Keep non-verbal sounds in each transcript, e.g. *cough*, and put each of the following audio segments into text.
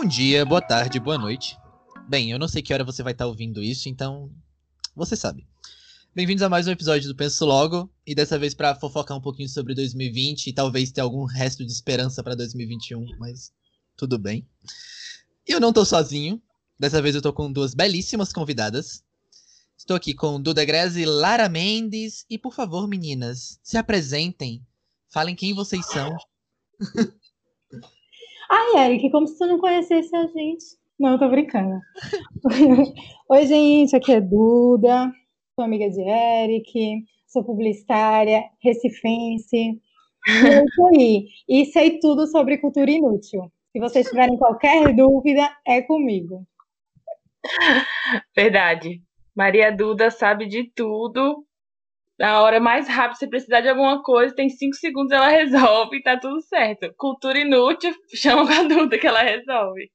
Bom dia, boa tarde, boa noite. Bem, eu não sei que hora você vai estar ouvindo isso, então você sabe. Bem-vindos a mais um episódio do Penso Logo, e dessa vez para fofocar um pouquinho sobre 2020 e talvez ter algum resto de esperança para 2021, mas tudo bem. Eu não tô sozinho. Dessa vez eu tô com duas belíssimas convidadas. Estou aqui com Duda Greze e Lara Mendes. E por favor, meninas, se apresentem. Falem quem vocês são. *laughs* Ai, Eric, como se tu não conhecesse a gente. Não, eu tô brincando. *laughs* Oi, gente, aqui é Duda, sou amiga de Eric, sou publicitária, recifense. É isso aí. E sei tudo sobre cultura inútil. Se vocês tiverem qualquer dúvida, é comigo. Verdade. Maria Duda sabe de tudo. Na hora mais rápida, se precisar de alguma coisa, tem cinco segundos, ela *laughs* resolve e tá tudo certo. Cultura inútil, *laughs* chama a Duda que ela resolve.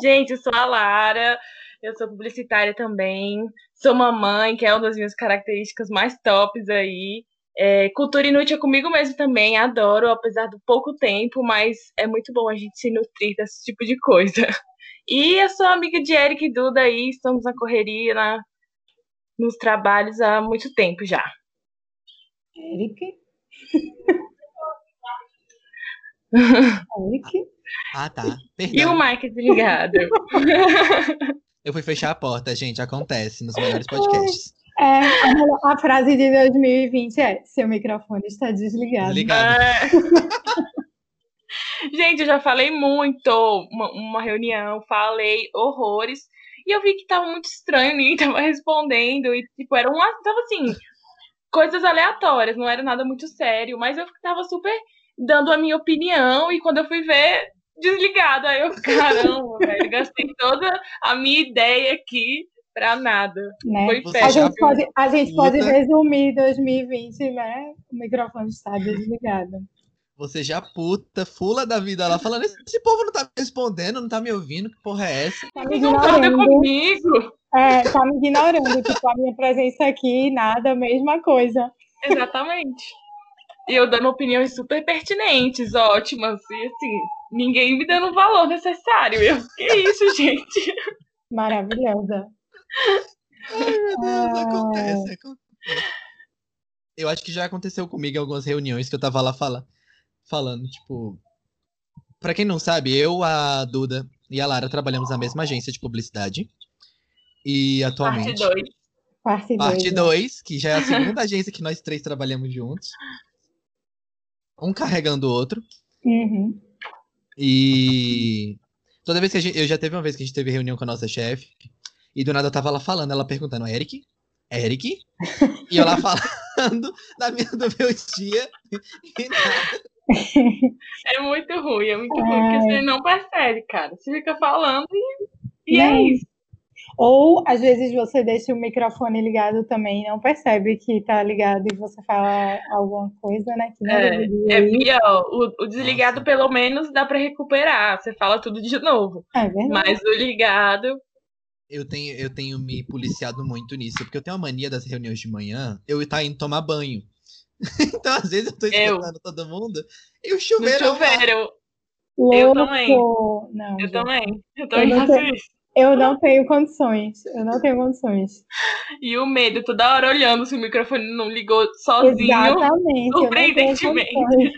Gente, eu sou a Lara, eu sou publicitária também, sou mamãe, que é uma das minhas características mais tops aí. É, cultura inútil é comigo mesmo também, adoro, apesar do pouco tempo, mas é muito bom a gente se nutrir desse tipo de coisa. *laughs* E eu sou amiga de Eric e Duda aí, estamos na correria, na, nos trabalhos há muito tempo já. Eric? *laughs* Eric? Ah, tá. Perdão. E o Mike desligado. *laughs* Eu fui fechar a porta, gente. Acontece nos melhores podcasts. É, a, a frase de 2020 é: seu microfone está desligado. Desligado. É. *laughs* Gente, eu já falei muito, uma, uma reunião, falei horrores. E eu vi que tava muito estranho, *laughs* ninguém tava respondendo. E, tipo, era um. Tava assim, coisas aleatórias, não era nada muito sério. Mas eu tava super dando a minha opinião. E quando eu fui ver, desligado. Aí eu, *laughs* caramba, velho, gastei toda a minha ideia aqui pra nada. Né? Foi A gente pode, a gente pode resumir 2020, né? O microfone está desligado. Você já puta, fula da vida lá, falando: esse povo não tá me respondendo, não tá me ouvindo, que porra é essa? Tá me ignorando. comigo. É, tá me ignorando. *laughs* Tipo, a minha presença aqui, nada, mesma coisa. Exatamente. E eu dando opiniões super pertinentes, ótimas. E assim, ninguém me dando o valor necessário. Eu, que *laughs* isso, gente? Maravilhosa. Ai, meu Deus, Ah. acontece, acontece. Eu acho que já aconteceu comigo em algumas reuniões que eu tava lá fala, falando, tipo. Pra quem não sabe, eu, a Duda e a Lara trabalhamos na mesma agência de publicidade. E Parte atualmente. 2. Parte 2. Parte 2, que já é a *laughs* segunda agência que nós três trabalhamos juntos. Um carregando o outro. Uhum. E toda vez que a gente. Eu já teve uma vez que a gente teve reunião com a nossa chefe. E do nada eu tava lá falando, ela perguntando, Eric? Eric? E eu lá *laughs* falando da minha, do meu dia. *laughs* E nada. É muito ruim, é muito ruim, Ai. porque você não percebe, cara. Você fica falando e, e é isso. Ou, às vezes, você deixa o microfone ligado também e não percebe que tá ligado e você fala alguma coisa, né? Que não É, é pior. O, o desligado, pelo menos, dá pra recuperar. Você fala tudo de novo. É verdade. Mas o ligado. Eu tenho, eu tenho me policiado muito nisso, porque eu tenho a mania das reuniões de manhã, eu estar indo tomar banho. *laughs* então, às vezes, eu tô Eu. escutando todo mundo e o No chuveiro. chuveiro. Louco! eu também. Não, Eu gente. também. Eu também não faço isso. Eu não tenho condições. Eu não tenho condições. E o medo, toda hora olhando se o microfone não ligou sozinho. Exatamente. Eu não tenho surpreendentemente.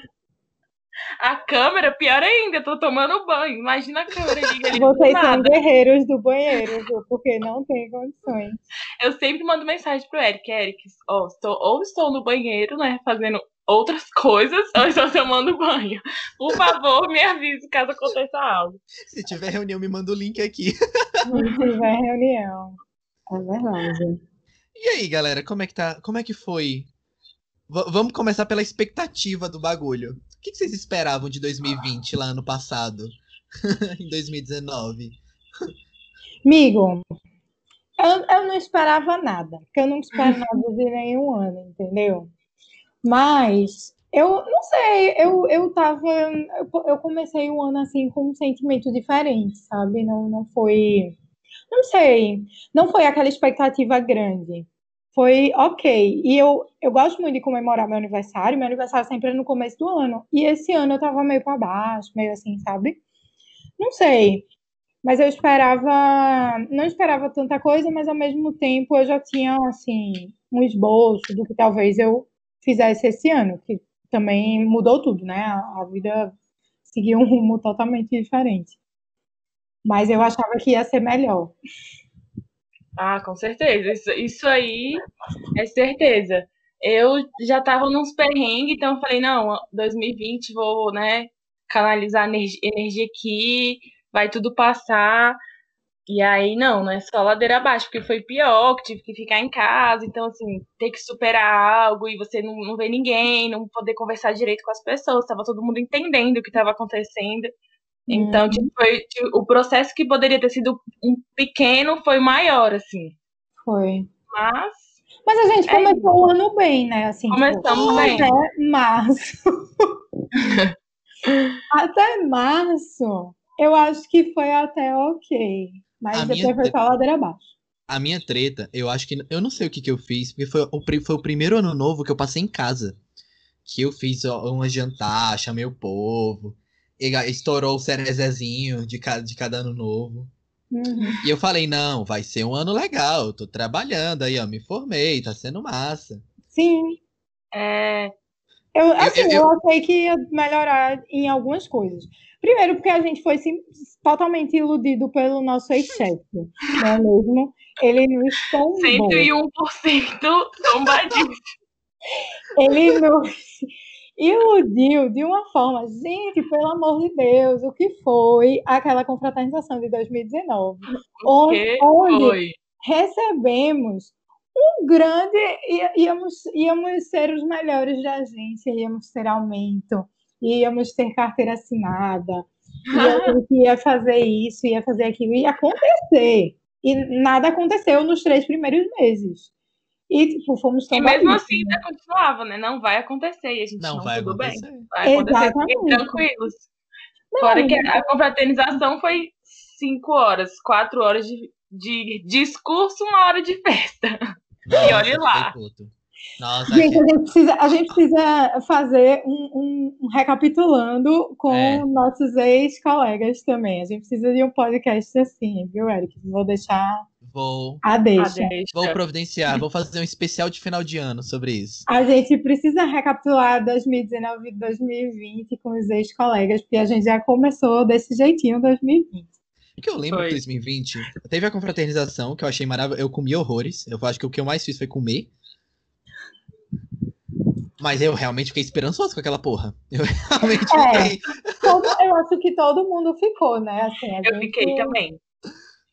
A câmera, pior ainda, eu tô tomando banho. Imagina a câmera liga *laughs* ali do Vocês são guerreiros do banheiro, viu? Porque não tem condições. Eu sempre mando mensagem pro Eric, Eric, ó, estou, ou estou no banheiro, né, fazendo outras coisas, *laughs* ou estou tomando banho. Por favor, me avise caso aconteça algo. Se tiver reunião, me manda o link aqui. Se tiver reunião. É verdade. E aí, galera, como é que tá? Como é que foi? V- vamos começar pela expectativa do bagulho. O que, que vocês esperavam de 2020 lá ano passado? *laughs* em 2019? Amigo, eu, eu não esperava nada, porque eu não espero *laughs* nada de nenhum ano, entendeu? Mas eu não sei, eu, eu tava. Eu, eu comecei o ano assim com um sentimento diferente, sabe? Não, não foi. Não sei, não foi aquela expectativa grande. Foi ok. E eu, eu gosto muito de comemorar meu aniversário. Meu aniversário sempre é no começo do ano. E esse ano eu tava meio para baixo, meio assim, sabe? Não sei. Mas eu esperava, não esperava tanta coisa, mas ao mesmo tempo eu já tinha assim um esboço do que talvez eu fizesse esse ano, que também mudou tudo, né? A vida seguiu um rumo totalmente diferente. Mas eu achava que ia ser melhor. Ah, com certeza. Isso, isso aí é certeza. Eu já tava nos perrengues, então falei, não, 2020 vou, né, canalizar energia aqui, vai tudo passar. E aí, não, não é só ladeira abaixo, porque foi pior, que tive que ficar em casa. Então, assim, ter que superar algo e você não, não ver ninguém, não poder conversar direito com as pessoas, tava todo mundo entendendo o que estava acontecendo. Então, uhum. tipo, foi, tipo, o processo que poderia ter sido um pequeno foi maior, assim. Foi. Mas. Mas a gente é começou isso. o ano bem, né? Assim, tipo, Começamos tipo, bem. Até março. *laughs* até março, eu acho que foi até ok. Mas a depois foi só ladeira abaixo. A minha treta, eu acho que. Eu não sei o que, que eu fiz, porque foi o, foi o primeiro ano novo que eu passei em casa. Que eu fiz um jantar, chamei o povo estourou o Cerezezinho de cada, de cada ano novo. Uhum. E eu falei, não, vai ser um ano legal, tô trabalhando aí, ó, me formei, tá sendo massa. Sim. É... Eu, assim, eu, eu, eu, achei que ia melhorar em algumas coisas. Primeiro, porque a gente foi sim, totalmente iludido pelo nosso ex-chefe, não é mesmo? Ele nos tombou. 101% tombadinho. Ele nos iludiu de uma forma, gente, pelo amor de Deus, o que foi aquela confraternização de 2019? Onde, onde recebemos um grande. Íamos, íamos ser os melhores da agência, íamos ter aumento, íamos ter carteira assinada, íamos, *laughs* ia fazer isso, ia fazer aquilo, ia acontecer. E nada aconteceu nos três primeiros meses. E, tipo, fomos tão E mesmo assim ainda continuava, né? Não vai acontecer. E a gente não, não vai tudo acontecer. bem. Vai acontecer, tranquilos. Não, Fora que a confraternização foi cinco horas, quatro horas de, de discurso, uma hora de festa. Nossa, e olhe lá. Nossa, gente, a gente, precisa, a gente precisa fazer um, um, um recapitulando com é. nossos ex-colegas também. A gente precisa de um podcast assim, viu, Eric? Vou deixar Vou. A deixa. a deixa. Vou providenciar, vou fazer um especial de final de ano sobre isso. A gente precisa recapitular 2019 e 2020 com os ex-colegas, porque a gente já começou desse jeitinho 2020. O que eu lembro de 2020, teve a confraternização, que eu achei maravilhoso. Eu comi horrores. Eu acho que o que eu mais fiz foi comer. Mas eu realmente fiquei esperançoso com aquela porra. Eu realmente é, fiquei. Eu acho que todo mundo ficou, né? Assim, eu gente... fiquei também.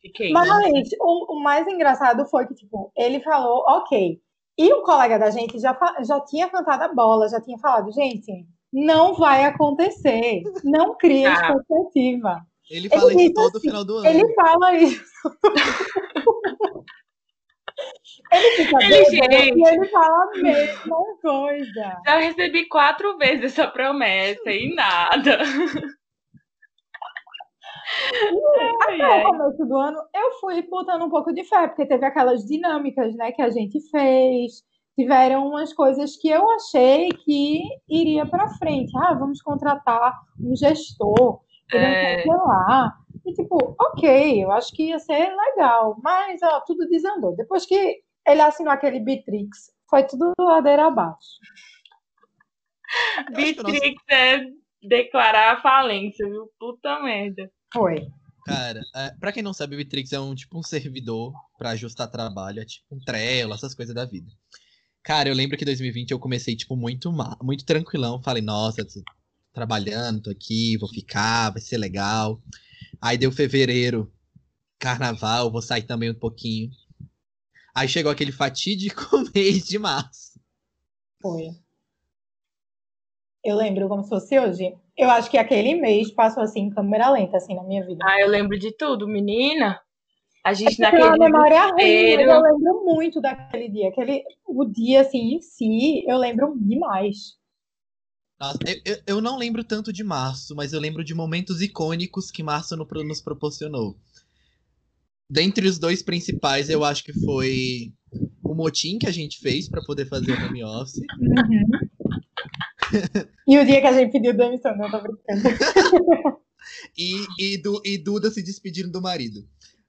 Fiquei, Mas, né? o, o, mais engraçado foi que, tipo, ele falou, ok. E o colega da gente já, já tinha cantado a bola, já tinha falado, gente, não vai acontecer. Não *laughs* cria ah. expectativa. Ele fala ele isso todo assim, final do ano. Ele fala isso. *laughs* ele fica ele, gente, e ele fala a mesma coisa. Já recebi quatro vezes essa promessa e nada. Até o começo do ano, eu fui botando um pouco de fé, porque teve aquelas dinâmicas, né, que a gente fez. Tiveram umas coisas que eu achei que iria para frente. Ah, vamos contratar um gestor, é... lá. E tipo, ok, eu acho que ia ser legal. Mas, ó, tudo desandou. Depois que ele assinou aquele Bitrix, foi tudo ladeira abaixo. Bitrix é declarar a falência, viu? Puta merda. Foi. Cara, é, pra quem não sabe, o Bitrix é um tipo um servidor para ajustar trabalho, é tipo um Trello, essas coisas da vida. Cara, eu lembro que em 2020 eu comecei, tipo, muito mal, muito tranquilão. Falei, nossa, tô trabalhando, tô aqui, vou ficar, vai ser legal. Aí deu fevereiro, carnaval, vou sair também um pouquinho. Aí chegou aquele fatídico *laughs* mês de março. Foi. Eu lembro como se fosse hoje. Eu acho que aquele mês passou assim, em câmera lenta, assim, na minha vida. Ah, eu lembro de tudo, menina. A gente é naquele uma memória ruim, mas eu lembro muito daquele dia. Aquele, o dia, assim, em si, eu lembro demais. Nossa, eu, eu não lembro tanto de março, mas eu lembro de momentos icônicos que março nos proporcionou. Dentre os dois principais, eu acho que foi o motim que a gente fez para poder fazer o home office. Uhum. E o dia que a gente pediu demissão, não tô brincando. e, e, du, e Duda se despedindo do marido.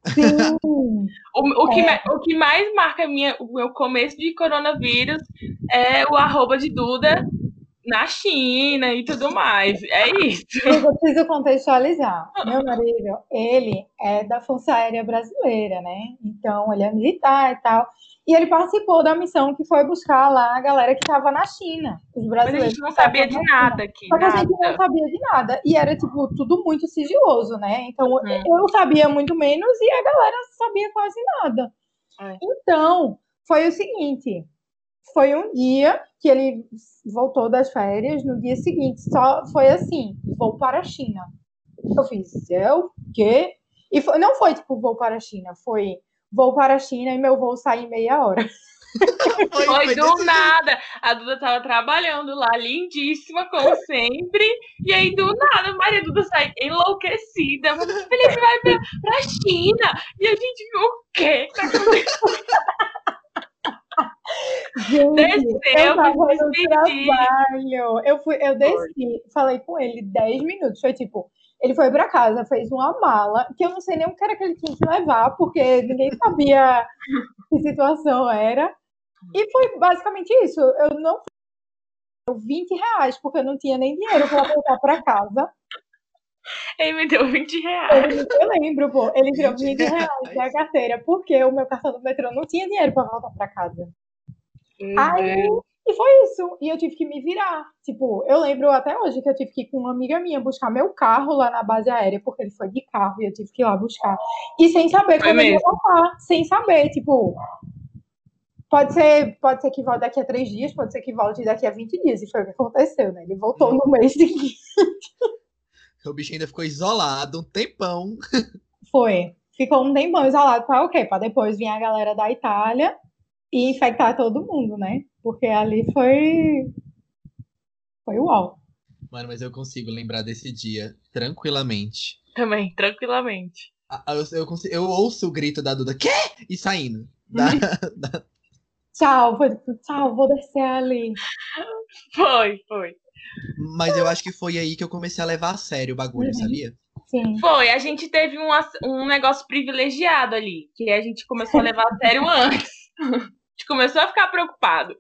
Sim. *laughs* O, o, que, É. o que mais marca minha, o meu começo de coronavírus é o arroba de Duda na China e tudo mais. É isso. Eu preciso contextualizar. Meu marido, ele é da Força Aérea Brasileira, né? Então, ele é militar e tal. E ele participou da missão que foi buscar lá a galera que estava na China, os Mas a brasileiros. gente não sabia de nada aqui. Só que a gente não sabia de nada. E era, tipo, tudo muito sigiloso, né? Então, Uhum. eu sabia muito menos e a galera sabia quase nada. É. Então, foi o seguinte. Foi um dia que ele voltou das férias, no dia seguinte, só foi assim, vou para a China. Eu fiz, é o quê? E foi- não foi, tipo, vou para a China, foi, vou para a China e meu voo sai em meia hora. *laughs* Foi, Foi do nada. A Duda tava trabalhando lá, lindíssima, como sempre. E aí, do nada, a Maria Duda sai enlouquecida. Felipe vai pra, pra China. E a gente viu o quê? que tá acontecendo? Gente, Desceu, eu tava no trabalho. Eu, fui, eu desci, falei com ele 10 minutos. Foi tipo, ele foi pra casa, fez uma mala, que eu não sei nem o que era que ele tinha que levar, porque ninguém sabia que situação era. E foi basicamente isso. Eu não eu 20 reais, porque eu não tinha nem dinheiro pra voltar pra casa. Ele me deu 20 reais. Eu lembro, pô. Ele tirou 20 20 reais da carteira, porque o meu cartão do metrô não tinha dinheiro pra voltar pra casa. Aí, e foi isso. E eu tive que me virar. Tipo, eu lembro até hoje que eu tive que ir com uma amiga minha buscar meu carro lá na base aérea, porque ele foi de carro e eu tive que ir lá buscar. E sem saber Foi quando ele ia mesmo? voltar. Sem saber, tipo. Pode ser, pode ser que volte daqui a três dias, pode ser que volte daqui a 20 dias. E foi o que aconteceu, né? Ele voltou no mês seguinte. *laughs* O bicho ainda ficou isolado um tempão. *laughs* Foi. Ficou um tempão isolado para o quê? Para depois vir a galera da Itália e infectar todo mundo, né? Porque ali foi. Foi uau. Mano, mas eu consigo lembrar desse dia tranquilamente. Também, tranquilamente. Ah, Eu, eu, consigo- eu ouço o grito da Duda, quê? E saindo. *laughs* Da- da- Tchau, foi tchau, vou descer ali. Foi, foi. Mas eu acho que foi aí que eu comecei a levar a sério o bagulho, Uhum. sabia? Sim. Foi, a gente teve um, um negócio privilegiado ali, que a gente começou a levar a sério antes. *laughs* A gente começou a ficar preocupado.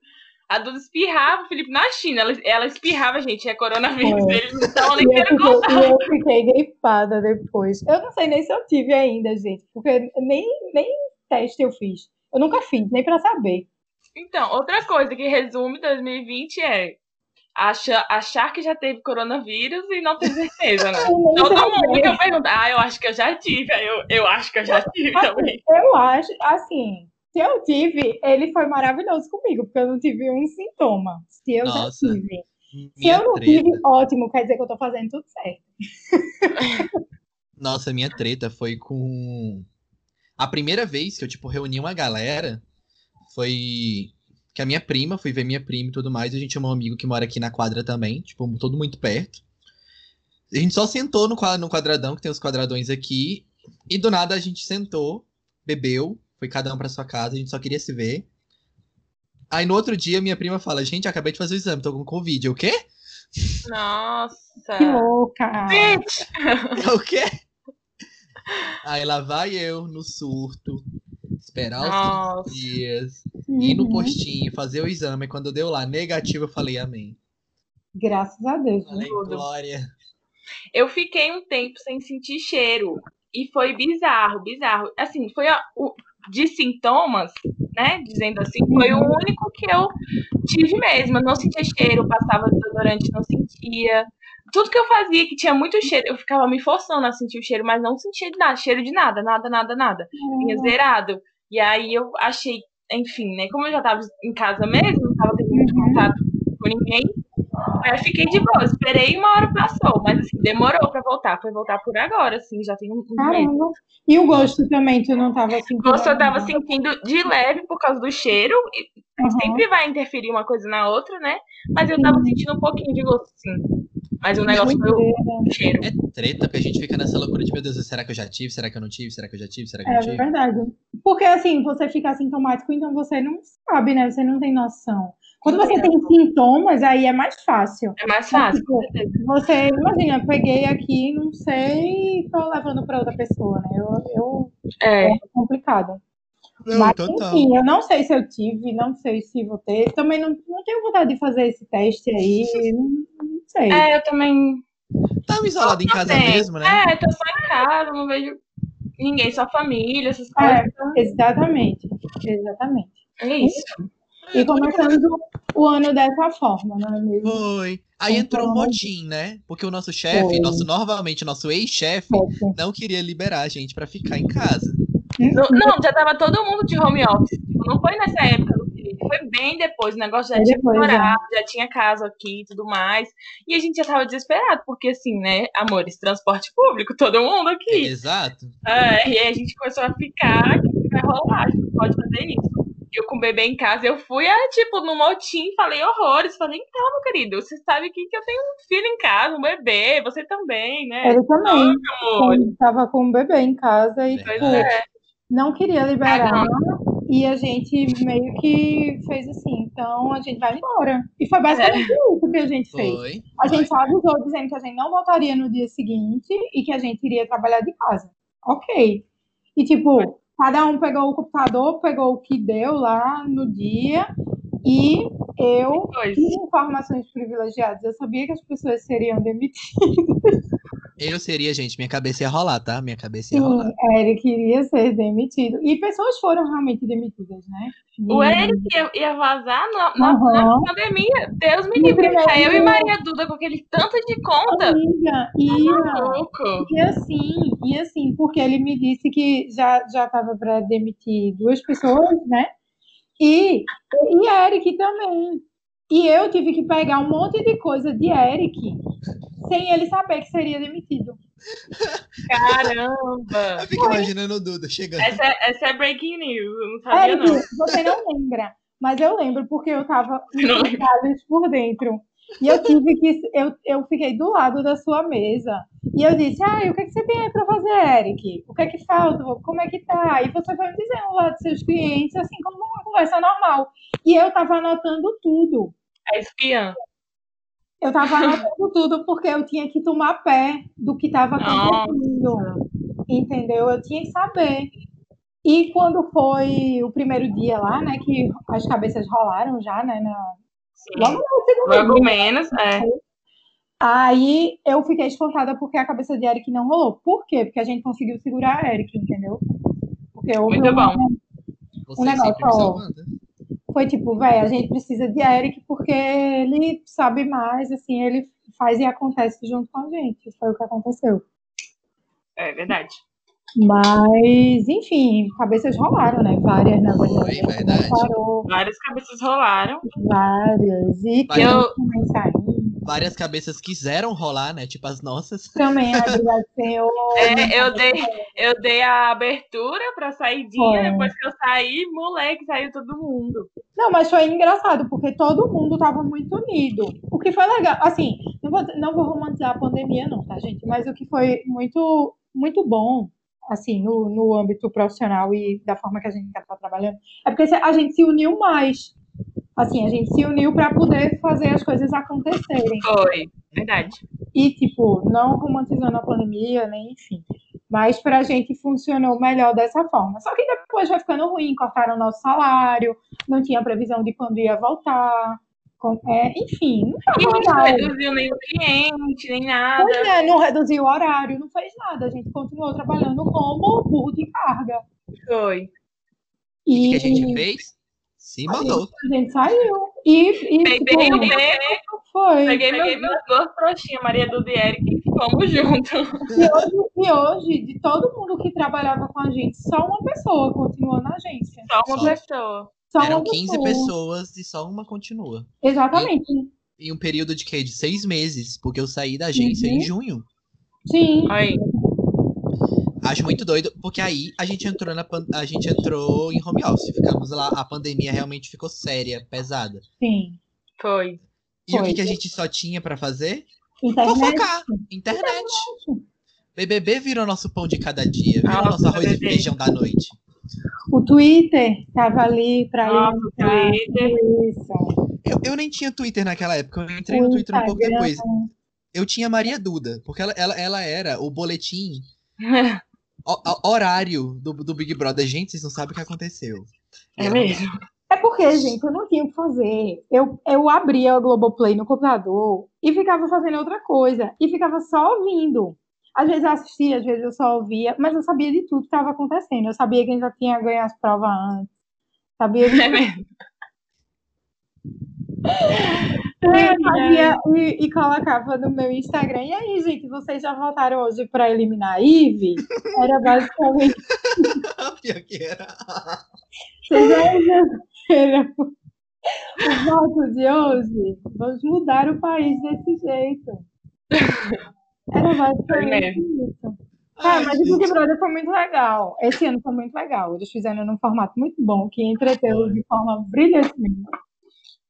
A Duda espirrava, o Felipe na China, ela, ela espirrava, gente, é coronavírus, Foi. eles não estavam nem eu, querendo fiquei, contar. e eu fiquei gripada depois. Eu não sei nem se eu tive ainda, gente, porque nem, nem teste eu fiz. Eu nunca fiz, nem pra saber. Então, outra coisa que resume 2020 é achar, achar que já teve coronavírus e não ter certeza, né? *laughs* Nem Todo mundo que eu pergunto, ah, eu acho que eu já tive, eu, eu acho que eu já tive também. Eu acho, assim, se eu tive, ele foi maravilhoso comigo, porque eu não tive um sintoma. Se eu Nossa. já tive. Se eu não treta. tive, ótimo, quer dizer que eu tô fazendo tudo certo. *laughs* Nossa, minha treta foi com. A primeira vez que eu, tipo, reuni uma galera foi que a minha prima, fui ver minha prima e tudo mais. E a gente chamou um amigo que mora aqui na quadra também, tipo, todo muito perto. A gente só sentou no quadradão, que tem os quadradões aqui. E do nada a gente sentou, bebeu, foi cada um pra sua casa, a gente só queria se ver. Aí no outro dia minha prima fala: Gente, acabei de fazer o exame, tô com Covid. Eu, o quê? Nossa. Que louca! Gente, o quê? Aí lá vai eu no surto, esperar os Nossa. dias, ir no Uhum. postinho, fazer o exame. Quando deu lá negativo, eu falei amém. Graças a Deus. né? Falei, Tudo. glória. eu fiquei um tempo sem sentir cheiro. E foi bizarro, bizarro. Assim, foi a- o, de sintomas, né? Dizendo assim, foi o único que eu tive mesmo. Eu não sentia cheiro, passava desodorante, não sentia. Tudo que eu fazia que tinha muito cheiro, eu ficava me forçando a sentir o cheiro, mas não sentia de nada, cheiro de nada, nada, nada, nada. Vinha zerado. E aí eu achei, enfim, né? Como eu já tava em casa mesmo, não tava tendo muito Uhum. contato com ninguém, aí eu fiquei de boa. Esperei uma hora passou, mas assim, demorou pra voltar. Foi voltar por agora, assim, já tem um. Caramba. E o gosto também, tu não tava sentindo? Gosto eu tava sentindo de leve por causa do cheiro. e Uhum. Sempre vai interferir uma coisa na outra, né? Mas eu tava sentindo um pouquinho de gosto, sim. Mas o negócio foi o cheiro. É treta, porque a gente fica nessa loucura de, meu Deus, será que eu já tive? Será que eu não tive? Será que eu já tive? Será que eu É não tive? verdade. Porque assim, você fica assintomático, então você não sabe, né? Você não tem noção. Quando você tem sintomas, aí é mais fácil. É mais fácil. Tipo, você, imagina, eu peguei aqui, não sei, tô levando para outra pessoa, né? Eu, eu É. é complicado. Não, Mas, total. enfim, eu não sei se eu tive, não sei se vou ter. Também não, não tenho vontade de fazer esse teste aí, *laughs* não, não sei. É, eu também. Tava isolado em casa mesmo, né? É, tô só em casa, não vejo ninguém, só família, essas É. coisas. então Exatamente, exatamente. É isso. E começando o ano dessa forma, não é mesmo? Foi. Aí entrou um motim, né? Porque o nosso chefe, nosso novamente nosso ex-chefe, não queria liberar a gente pra ficar em casa. Não, não, já tava todo mundo de home office. Tipo, Não foi nessa época do Felipe, foi bem depois. O negócio já Foi tinha depois, melhorado, já tinha casa aqui e tudo mais. E a gente já tava desesperado, porque assim, né, amores, transporte público, todo mundo aqui. Exato. É, e aí a gente começou a ficar, o que vai rolar? A gente não pode fazer isso. Eu com o bebê em casa, eu fui, ah, tipo, no motim, falei horrores. Falei, então, meu querido, você sabe que, que eu tenho um filho em casa, um bebê, você também, né? Ele também. Amor. Ele tava com o bebê em casa e, Pois tipo, é. não queria liberar. Ah, E a gente meio que fez assim, então a gente vai embora. E foi basicamente isso que a gente fez. Foi. A gente foi. só avisou dizendo que a gente não voltaria no dia seguinte e que a gente iria trabalhar de casa. Ok. E tipo, cada um pegou o computador, pegou o que deu lá no dia e eu tive informações privilegiadas. Eu sabia que as pessoas seriam demitidas. *laughs* Eu seria, gente, minha cabeça ia rolar, tá? Minha cabeça ia rolar. Sim, Eric iria ser demitido. E pessoas foram realmente demitidas, né? O E- Eric ia, ia vazar na, na- Aham. na pandemia. Deus me livre. eu e. Maria Duda com aquele tanto de conta. Amiga, ia. Maluco. E assim, e assim, porque ele me disse que já já estava para demitir duas pessoas, né? E e Eric também. E eu tive que pegar um monte de coisa de Eric sem ele saber que seria demitido. Caramba. Eu fico imaginando o Duda chegando. Essa é, essa é breaking news. Eu não sabia, Eric, não. você não lembra, mas eu lembro porque eu *laughs* detalhes por dentro. E eu tive que eu, eu fiquei do lado da sua mesa. E eu disse: "Ah, o que, é que você tem aí para fazer, Eric? O que é que falta? Como é que tá?" E você foi me dizendo lá dos seus clientes, assim como uma conversa normal. E eu estava anotando tudo. A espiã. Eu estava anotando tudo porque eu tinha que tomar pé do que estava acontecendo. Entendeu? Eu tinha que saber. E quando foi o primeiro dia lá, né, que as cabeças rolaram já, né, na... Logo no segundo Logo dia, menos, é. Aí eu fiquei espantada porque a cabeça de Eric não rolou. Por quê? Porque a gente conseguiu segurar a Eric, entendeu? Porque houve Muito uma- bom. Você negócio, sempre me ó. Foi tipo, velho, a gente precisa de Eric porque ele sabe mais, assim, ele faz e acontece junto com a gente. Foi o que aconteceu. É verdade. Mas, enfim, cabeças rolaram, né? Várias, na verdade. Foi, verdade. Parou, Várias cabeças rolaram. várias. E Várias. eu. Várias cabeças quiseram rolar, né? Tipo as nossas. Também, obrigado, *laughs* Senhor. É, eu dei, eu dei a abertura pra saidinha, Foi. depois que eu saí, moleque, saiu todo mundo. Não, mas foi engraçado, porque todo mundo estava muito unido. O que foi legal, assim, não vou, não vou romantizar a pandemia, não, tá, gente? Mas o que foi muito, muito bom, assim, no, no âmbito profissional e da forma que a gente está trabalhando, é porque a gente se uniu mais. Assim, a gente se uniu para poder fazer as coisas acontecerem. Foi, verdade. E, tipo, não romantizando a pandemia, nem enfim. Mas para a gente funcionou melhor dessa forma. Só que depois vai ficando ruim, cortaram o nosso salário, não tinha previsão de quando ia voltar. Com- é, enfim, não E foi a gente não reduziu nem o cliente, nem nada. Pois é, não reduziu o horário, não fez nada. A gente continuou trabalhando como burro de carga. Foi. O E que a gente fez? Se mandou. a gente saiu. E, e Peguei o beco, foi. peguei meus, meus duas trouxinhas, Maria Duda e Eric, e fomos juntos. E hoje, e hoje, de todo mundo que trabalhava com a gente, só uma pessoa continuou na agência. Só uma Só. pessoa. Só Eram uma 15 pessoa. pessoas e só uma continua. Exatamente. Em um período de quê? De seis meses. Porque eu saí da agência Uhum. em junho. Sim. Aí. Acho muito doido, porque aí a gente entrou na pan- a gente entrou em home office, ficamos lá, a pandemia realmente ficou séria, pesada. Sim. Foi. E o Foi. que, que a gente só tinha pra fazer? Internet. Fofocar, internet. BBB virou nosso pão de cada dia, virou Nossa, nosso arroz e BBB. feijão da noite. O Twitter tava ali para o Twitter. Isso. Eu, eu nem tinha Twitter naquela época, eu entrei no O Twitter um pouco Instagram. depois. Eu tinha Maria Duda, porque ela, ela, ela era o boletim *laughs* ho- horário do, do Big Brother. Gente, vocês não sabem o que aconteceu. É mesmo. É porque, gente, eu não tinha o que fazer. Eu, eu abria o Globoplay no computador e ficava fazendo outra coisa. E ficava só ouvindo. Às vezes eu assistia, às vezes eu só ouvia, mas eu sabia de tudo que estava acontecendo. Eu sabia quem já tinha ganho as provas antes. Sabia de É. *laughs* Eu fazia e, e colocava no meu Instagram. E aí, gente, vocês já votaram hoje para eliminar a Ive? Era basicamente. *laughs* Pior que era. Vocês já o voto de hoje? Vamos mudar o país desse jeito. *laughs* Era basicamente isso. Ah, Ai, mas o gente. Big Brother foi muito legal. Esse ano foi muito legal. Eles fizeram num formato muito bom, que entreteu de forma brilhante.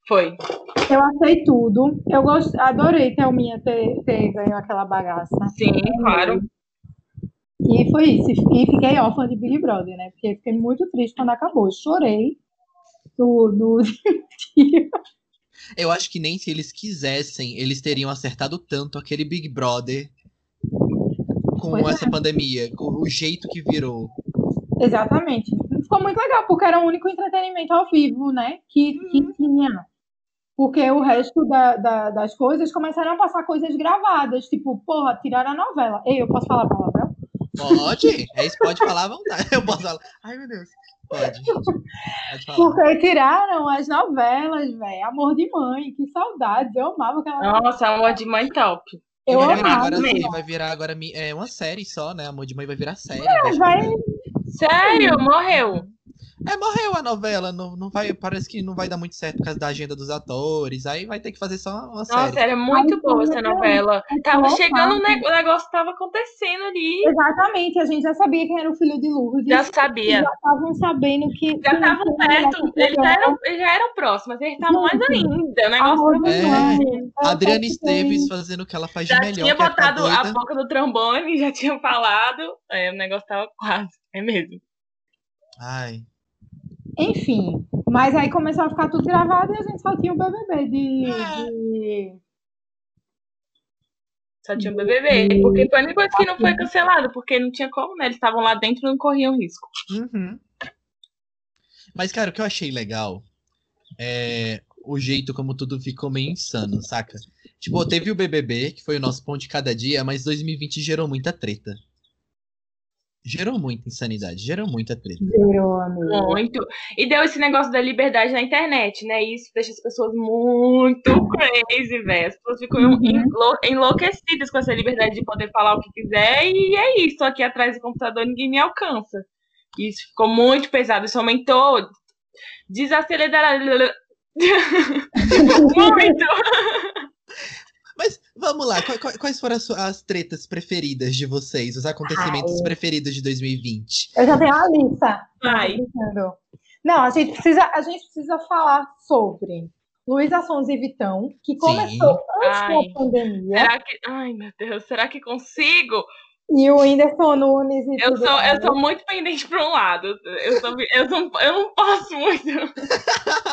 Foi. Eu achei tudo. Eu gost... adorei Thelminha ter, ter ganho aquela bagaça. Sim, claro. E foi isso. E fiquei órfã de Big Brother, né? Porque fiquei muito triste quando acabou. Chorei do, do *laughs* dia. Eu acho que nem se eles quisessem, eles teriam acertado tanto aquele Big Brother com Pois é. essa pandemia, com o jeito que virou. Exatamente. Ficou muito legal, porque era o único entretenimento ao vivo, né? Que, que tinha. Porque o resto da- da- das coisas começaram a passar coisas gravadas. Tipo, porra, tiraram a novela. Ei, eu posso falar palavrão? Pode? É isso, pode falar à vontade. Eu posso falar. Ai, meu Deus. Pode. Pode falar. Porque tiraram as novelas, velho. Amor de mãe, que saudades. Eu amava aquela. Nossa, amor de mãe top. Eu vai, amava agora, mesmo. sim, vai virar agora é uma série só, né? Amor de Mãe vai virar série. É, vai, Sério? Morreu. É, morreu a novela. Não, não vai, parece que não vai dar muito certo por causa da agenda dos atores. Aí vai ter que fazer só uma Nossa, série. era muito Ai, boa essa novela. Tava Colocar. chegando, o ne- o negócio tava acontecendo ali. Exatamente, a gente já sabia quem era o filho de Lourdes. Já sabia. Já estavam sabendo que. Já que estavam tinha perto. que Eles já eram, eles já eram próximos, eles estavam mais ainda. O negócio tava de É, Adriana. Esteves fazendo o que ela faz de Já melhor. tinha que é ficar botado a boca no trombone, *laughs* já tinha falado. É, o negócio tava quase. É mesmo. Ai. Enfim, mas aí começou a ficar tudo gravado e a gente só tinha o BBB de. É. de- Só tinha o BBB. Porque foi a única coisa que não foi cancelado, porque não tinha como, né? Eles estavam lá dentro e não corriam risco. Uhum. Mas, cara, o que eu achei legal é o jeito como tudo ficou meio insano, saca? Tipo, teve o BBB, que foi o nosso pão de cada dia, mas 2020 gerou muita treta. Gerou muita insanidade, gerou muita treta. Virou, amigo. Muito. E deu esse negócio da liberdade na internet, né? Isso deixa as pessoas muito crazy, velho. As pessoas ficam Uhum. enlou- enlouquecidas com essa liberdade de poder falar o que quiser. E é isso. Aqui atrás do computador ninguém me alcança. Isso ficou muito pesado. Isso aumentou. Desacelerar. *laughs* muito. *laughs* Vamos lá, qua- qua- quais foram as, as tretas preferidas de vocês, os acontecimentos Ai. preferidos de 2020? Eu já tenho a lista. Vai. Tô brincando. Não, a gente precisa, a gente precisa falar sobre Luísa Sonza e Vitão, que começou antes Ai. da pandemia, Será que. Ai, meu Deus, será que consigo? E o Whindersson Nunes e Eu tudo sou, mais. eu sou muito pendente para um lado. Eu, sou, eu, não, eu não posso muito.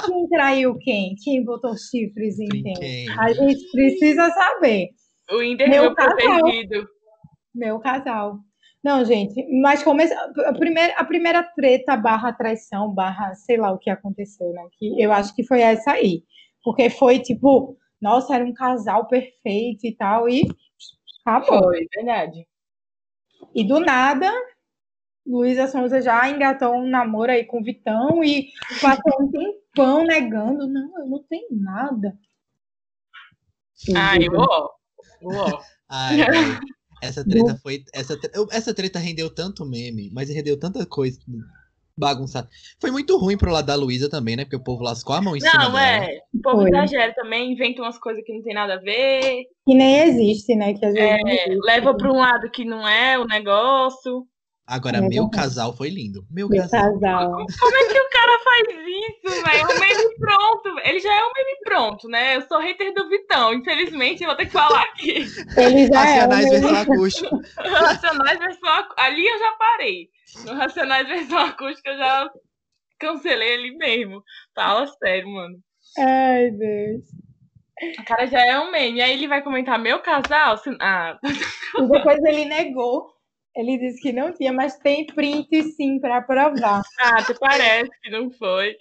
Quem traiu quem? Quem botou chifres em quem? Quem? A gente precisa saber. O Whindersson Meu meu casal. Meu casal. Não, gente, mas começa a primeira, a primeira treta barra traição, barra sei lá o que aconteceu, né? Que eu acho que foi essa aí. Porque foi tipo, nossa, era um casal perfeito e tal, e acabou. Foi, verdade. E do nada, Luísa Sonza já engatou um namoro aí com o Vitão e passou um tempão negando. Não, eu não tenho nada. Ai, ó. Ó. *laughs* Ai, essa treta foi. Essa, essa treta rendeu tanto meme, mas rendeu tanta coisa bagunçada. Foi muito ruim pro lado da Luísa também, né? Porque o povo lascou a mão em cima Não, dela. é. O povo Foi. exagera também, inventa umas coisas que não tem nada a ver. Que nem existe, né? Que às vezes não É, existe. leva para um lado que não é o negócio. Agora, É meu casal foi lindo. Meu Meu casal. casal. Como é que o cara faz isso, velho? É um meme pronto. Ele já é um meme pronto, né? Eu sou hater do Vitão. Infelizmente, eu vou ter que falar aqui. Ele já é. Racionais um- versão acústico. Racionais versão acú- Ali eu já parei. No Racionais versão acústica eu já cancelei ali mesmo. Fala sério, mano. Ai, Deus. O cara já é um meme. Aí ele vai comentar meu casal. se- Ah, E depois ele negou. Ele disse que não tinha, mas tem print sim para provar. *laughs* ah, até parece que não foi.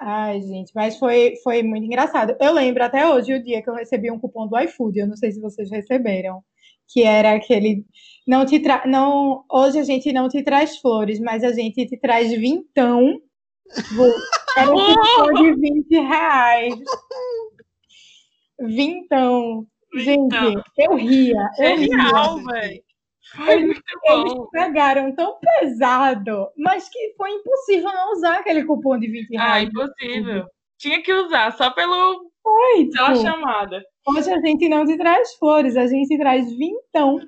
Ai, gente, mas foi, foi muito engraçado. Eu lembro até hoje o dia que eu recebi um cupom do iFood, eu não sei se vocês receberam, que era aquele não te tra... não hoje a gente não te traz flores, mas a gente te traz vintão. *laughs* Era um cupom de 20 reais. Vintão. Gente, Vintão. eu ria, eu. Genial, velho. Foi Eles- Eles pegaram tão pesado, mas que foi impossível não usar aquele cupom de 20 Ah, reais. impossível. Tinha que usar, só pelo, Foi, pela chamada. Hoje a gente não te traz flores, a gente traz vintão.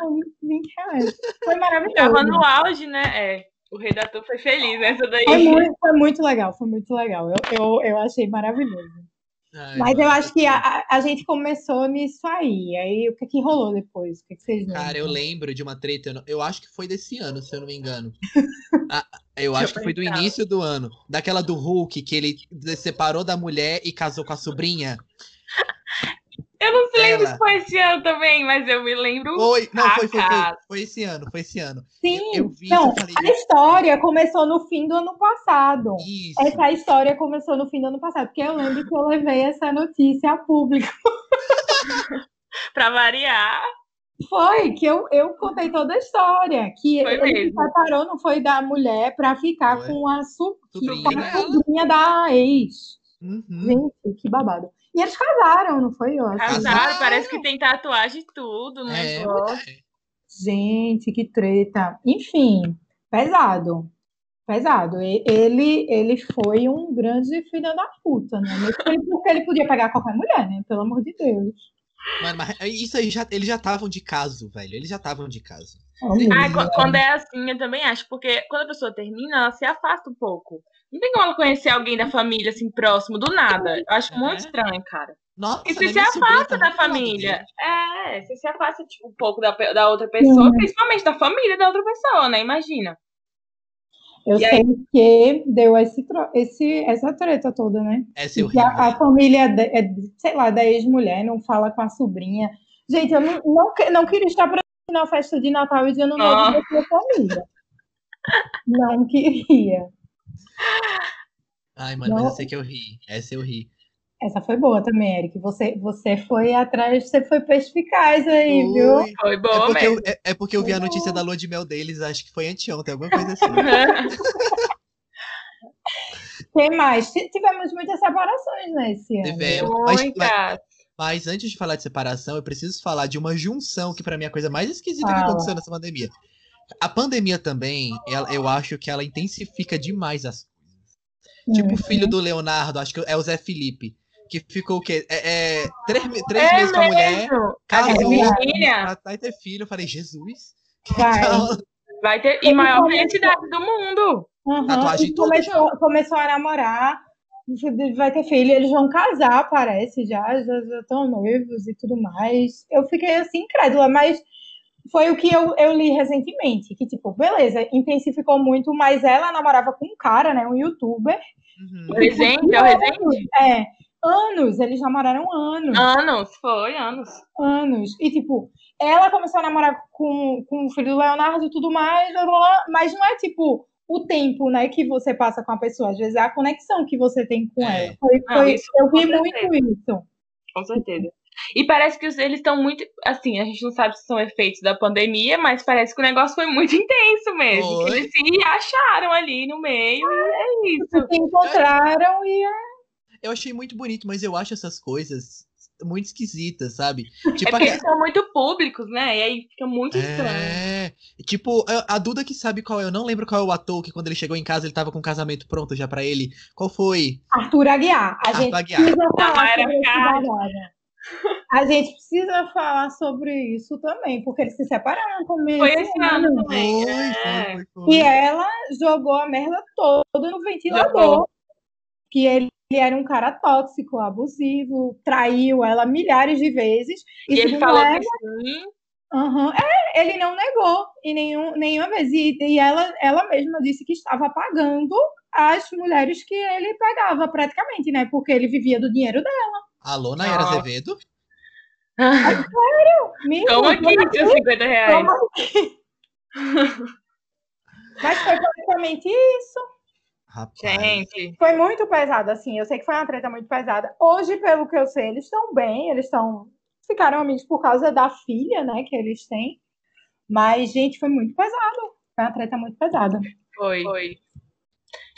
Com 20 reais. Foi maravilhoso. Tava no auge, né? É. O redator foi feliz nessa daí. Foi muito, foi muito legal, foi muito legal. Eu, eu, eu achei maravilhoso. Ai, Mas eu acho que a, a- gente começou nisso aí. Aí o que, que rolou depois? O que, que vocês lembram? Cara, eu lembro de uma treta, eu, não- eu acho que foi desse ano, se eu não me engano. *laughs* Ah, eu Deixa acho eu que foi do início do ano. Daquela do Hulk, que ele se separou da mulher e casou com a sobrinha. Eu não sei lembro Ela. se foi esse ano também, mas eu me lembro. Foi, não, foi, foi, foi, cara. foi esse ano, foi esse ano. Sim, eu vi não, eu falei, a história começou no fim do ano passado. Isso. Essa história começou no fim do ano passado, porque eu lembro que eu levei essa notícia a público. *laughs* Pra variar. Foi, que eu, eu contei toda a história. Que Foi ele se mesmo. separou, não foi da mulher para ficar Foi. com a, su- que- Sobrinha com a dela. sobrinha da ex. Uhum. Gente, que babado. E eles casaram, não foi? Eu acho. Casaram, parece que tem tatuagem e tudo, no É. Gente, que treta. Enfim, pesado. Pesado. Ele, ele foi um grande filho da puta, né? Porque ele podia pegar qualquer mulher, né? Pelo amor de Deus. Mano, mas isso aí já, eles já estavam de caso, velho. Eles já estavam de caso. Oh, Ah, quando é assim, eu também acho, porque quando a pessoa termina, ela se afasta um pouco. Não tem como ela conhecer alguém da família, assim, próximo, do nada. Eu acho muito É. estranho, cara. Nossa, E se minha sobrinha afasta da muito família. É, você se afasta tipo, um pouco da, da outra pessoa, Sim. principalmente da família da outra pessoa, né? Imagina. Eu E sei que deu esse, esse, essa treta toda, né? É seu Que a, a família, de- é, sei lá, da ex-mulher não fala com a sobrinha. Gente, eu não, não, não queria estar presente na festa de Natal e de Ano Novo da sua família. Não queria. Ai, mano, Não. mas essa que eu ri. Essa eu ri. Essa foi boa também, Eric. Você, você foi atrás, você foi perspicaz aí, viu? Ui. Foi É boa porque, eu, mesmo. é, é porque eu vi a notícia da lua de mel deles, acho que foi anteontem, alguma coisa assim. *laughs* Tem mais? Tivemos muitas separações nesse ano. Tivemos. Mas, mas, antes de falar de separação, eu preciso falar de uma junção que pra mim é a coisa mais esquisita que aconteceu nessa pandemia. A pandemia também, ela- eu acho que ela intensifica demais as coisas. Tipo o filho do Leonardo, acho que é o Zé Felipe, que ficou o quê? É, é, três, três É meses com a mulher, mesmo. A casou, Virgínia vai ter filho. Eu falei, Jesus. Vai. Então, vai ter. E Ele maior começou- felicidade do mundo. Aham, Tatuagem tudo começou, começou a namorar, vai ter filho, eles vão casar, parece, já, já já estão noivos e tudo mais. Eu fiquei assim, incrédula, mas foi o que eu, eu li recentemente, que tipo, beleza, intensificou muito, mas ela namorava com um cara, né, um youtuber. uhum. O Resende, é o Resende. É, anos, eles namoraram anos. Anos, foi, anos. anos. E, tipo, ela começou a namorar com, com o filho do Leonardo e tudo mais, blá, blá, blá, mas não é, tipo, o tempo, né, que você passa com a pessoa. Às vezes é a conexão que você tem com É. ela. Foi, Não, foi- isso eu vi muito isso. Com certeza. E parece que eles estão muito. Assim, a gente não sabe se são efeitos da pandemia, mas parece que o negócio foi muito *laughs* intenso mesmo. que Foi. Eles se acharam ali no meio e é isso. Se encontraram e é Eu achei muito bonito, mas eu acho essas coisas muito esquisitas, sabe? É Tipo, porque a- eles são muito públicos, né? E aí fica muito estranho. É, tipo, a Duda que sabe qual é, eu não lembro qual é o ator que quando ele chegou em casa ele tava com o casamento pronto já pra ele. Qual foi? Arthur Aguiar. A Arthur gente Aguiar. precisa falar sobre Card. A gente precisa falar sobre isso também, porque eles se separaram também. Foi esse ano também. Foi, é. foi, foi, foi. E ela jogou a merda toda no ventilador. Jogou. Que ele, ele era um cara tóxico, abusivo, traiu ela milhares de vezes. E ele segundo falou ela, que sim. Aham. É, ele não negou em nenhum, nenhuma vez. E, e ela, ela mesma disse que estava pagando as mulheres que ele pegava, praticamente, né? Porque ele vivia do dinheiro dela. Alô, Nayara Nossa. Azevedo? Amigo, Toma aqui seus 50 reais. toma aqui. Mas foi basicamente isso. Rapaz. Gente, Foi muito pesado, assim. Eu sei que foi uma treta muito pesada. Hoje, pelo que eu sei, eles estão bem, eles estão. Ficaram amigos por causa da filha, né, que eles têm. Mas, gente, foi muito pesado. Foi uma treta muito pesada. foi. foi.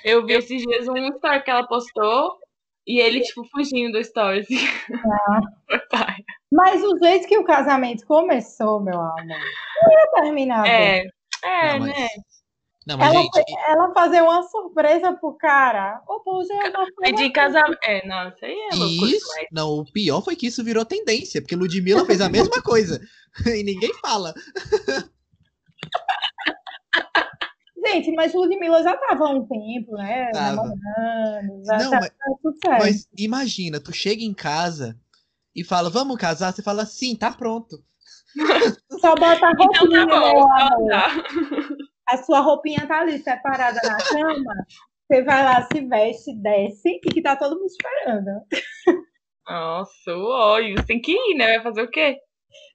Eu vi esses dias um story que ela postou e ele, tipo, fugindo do story. assim. *laughs* Foi pai. Mas o jeito que o casamento começou, meu amor, não ia terminar. bem. É, é, Não, mas... né? Não, mas, Ela, gente, ela fazer uma surpresa pro cara. Ô, pô, já foi Pedir casamento. É, não, isso aí é loucura. isso. demais. Não, o pior foi que isso virou tendência, porque Ludmilla fez a mesma coisa. *laughs* E ninguém fala. *laughs* Gente, mas Ludmilla já tava há um tempo, né? Tava. Namorando, já Não, tá mas- tudo certo. Mas imagina, tu chega em casa e fala, vamos casar? Você fala, sim, tá pronto. *laughs* Só bota a Então roupinha, tá bom, meu então tá. A sua roupinha tá ali separada na cama. Você vai lá, se veste, desce e que tá todo mundo esperando. Nossa, olha, você tem que ir, né? Vai fazer o quê?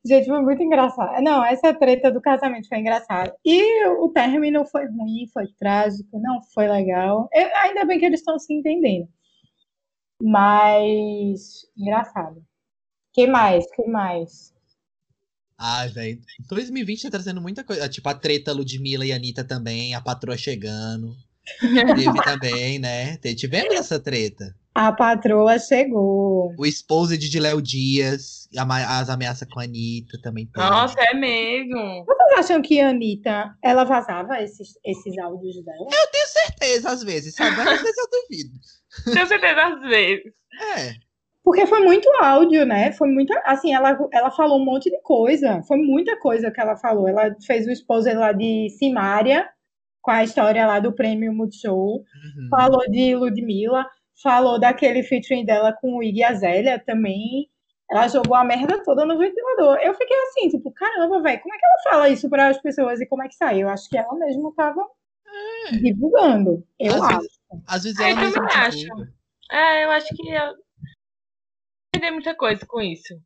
Gente, foi muito engraçado. Não, essa treta do casamento foi engraçada. E o término foi ruim, foi trágico, não foi legal. Eu- ainda bem que eles estão se entendendo. Mas, engraçado. Que mais? Que mais? Ai, velho. 2020 tá trazendo muita coisa. Tipo, a treta Ludmilla e Anitta também, a patroa chegando. *laughs* Teve também, né? Tivemos essa treta. A patroa chegou. O Exposed de Léo Dias, as ameaças com a Anitta também. teve. Nossa, é mesmo. Vocês acham que a Anitta, ela vazava esses, esses áudios dela? Eu tenho certeza, às vezes, sabe? Às vezes eu duvido. *laughs* Tenho certeza às vezes. É. Porque foi muito áudio, né? Foi muita. Assim, ela, ela falou um monte de coisa. Foi muita coisa que ela falou. Ela fez o esposo lá de Simária, com a história lá do prêmio Multishow. Uhum. Falou de Ludmilla. Falou daquele featuring dela com o Iggy Azalea também. Ela jogou a merda toda no ventilador. Eu fiquei assim, tipo, caramba, velho, como é que ela fala isso para as pessoas e como é que sai? Eu acho que ela mesma tava divulgando. Eu Às acho. vezes, às vezes É, ela eu mesma também acho. divulga. É, eu acho que ela perder muita coisa com isso.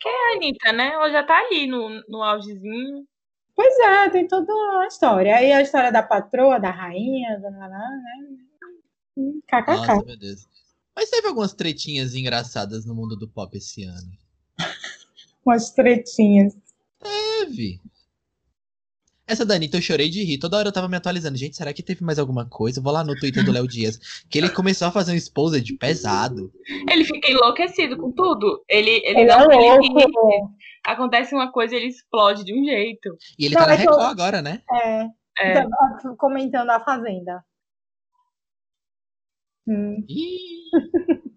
Que é a Anitta, né? Ela já tá ali no, no augezinho. Pois é, tem toda uma história. Aí a história da patroa, da rainha, da né? KKK. Nossa, meu Deus. Mas teve algumas tretinhas engraçadas no mundo do pop esse ano. *laughs* Umas tretinhas. Teve. Essa da Anitta eu chorei de rir. Toda hora eu tava me atualizando. Gente, será que teve mais alguma coisa? Eu vou lá no Twitter do Léo Dias. Que ele começou a fazer um exposed pesado. Ele fica enlouquecido com tudo. Ele, ele, Ele é não, ele ri. louco. acontece uma coisa ele explode de um jeito. E ele Não, tá na é Record agora, né? É, É. tava comentando a Fazenda. Hum. *laughs*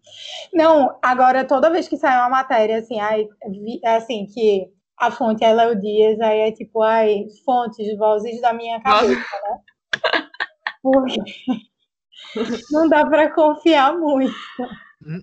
Não, agora toda vez que sai uma matéria, assim, ai, vi- assim, que a fonte é Léo Dias, aí é tipo, ai, fontes, vozes da minha cabeça, né? Porque *laughs* não dá pra confiar muito.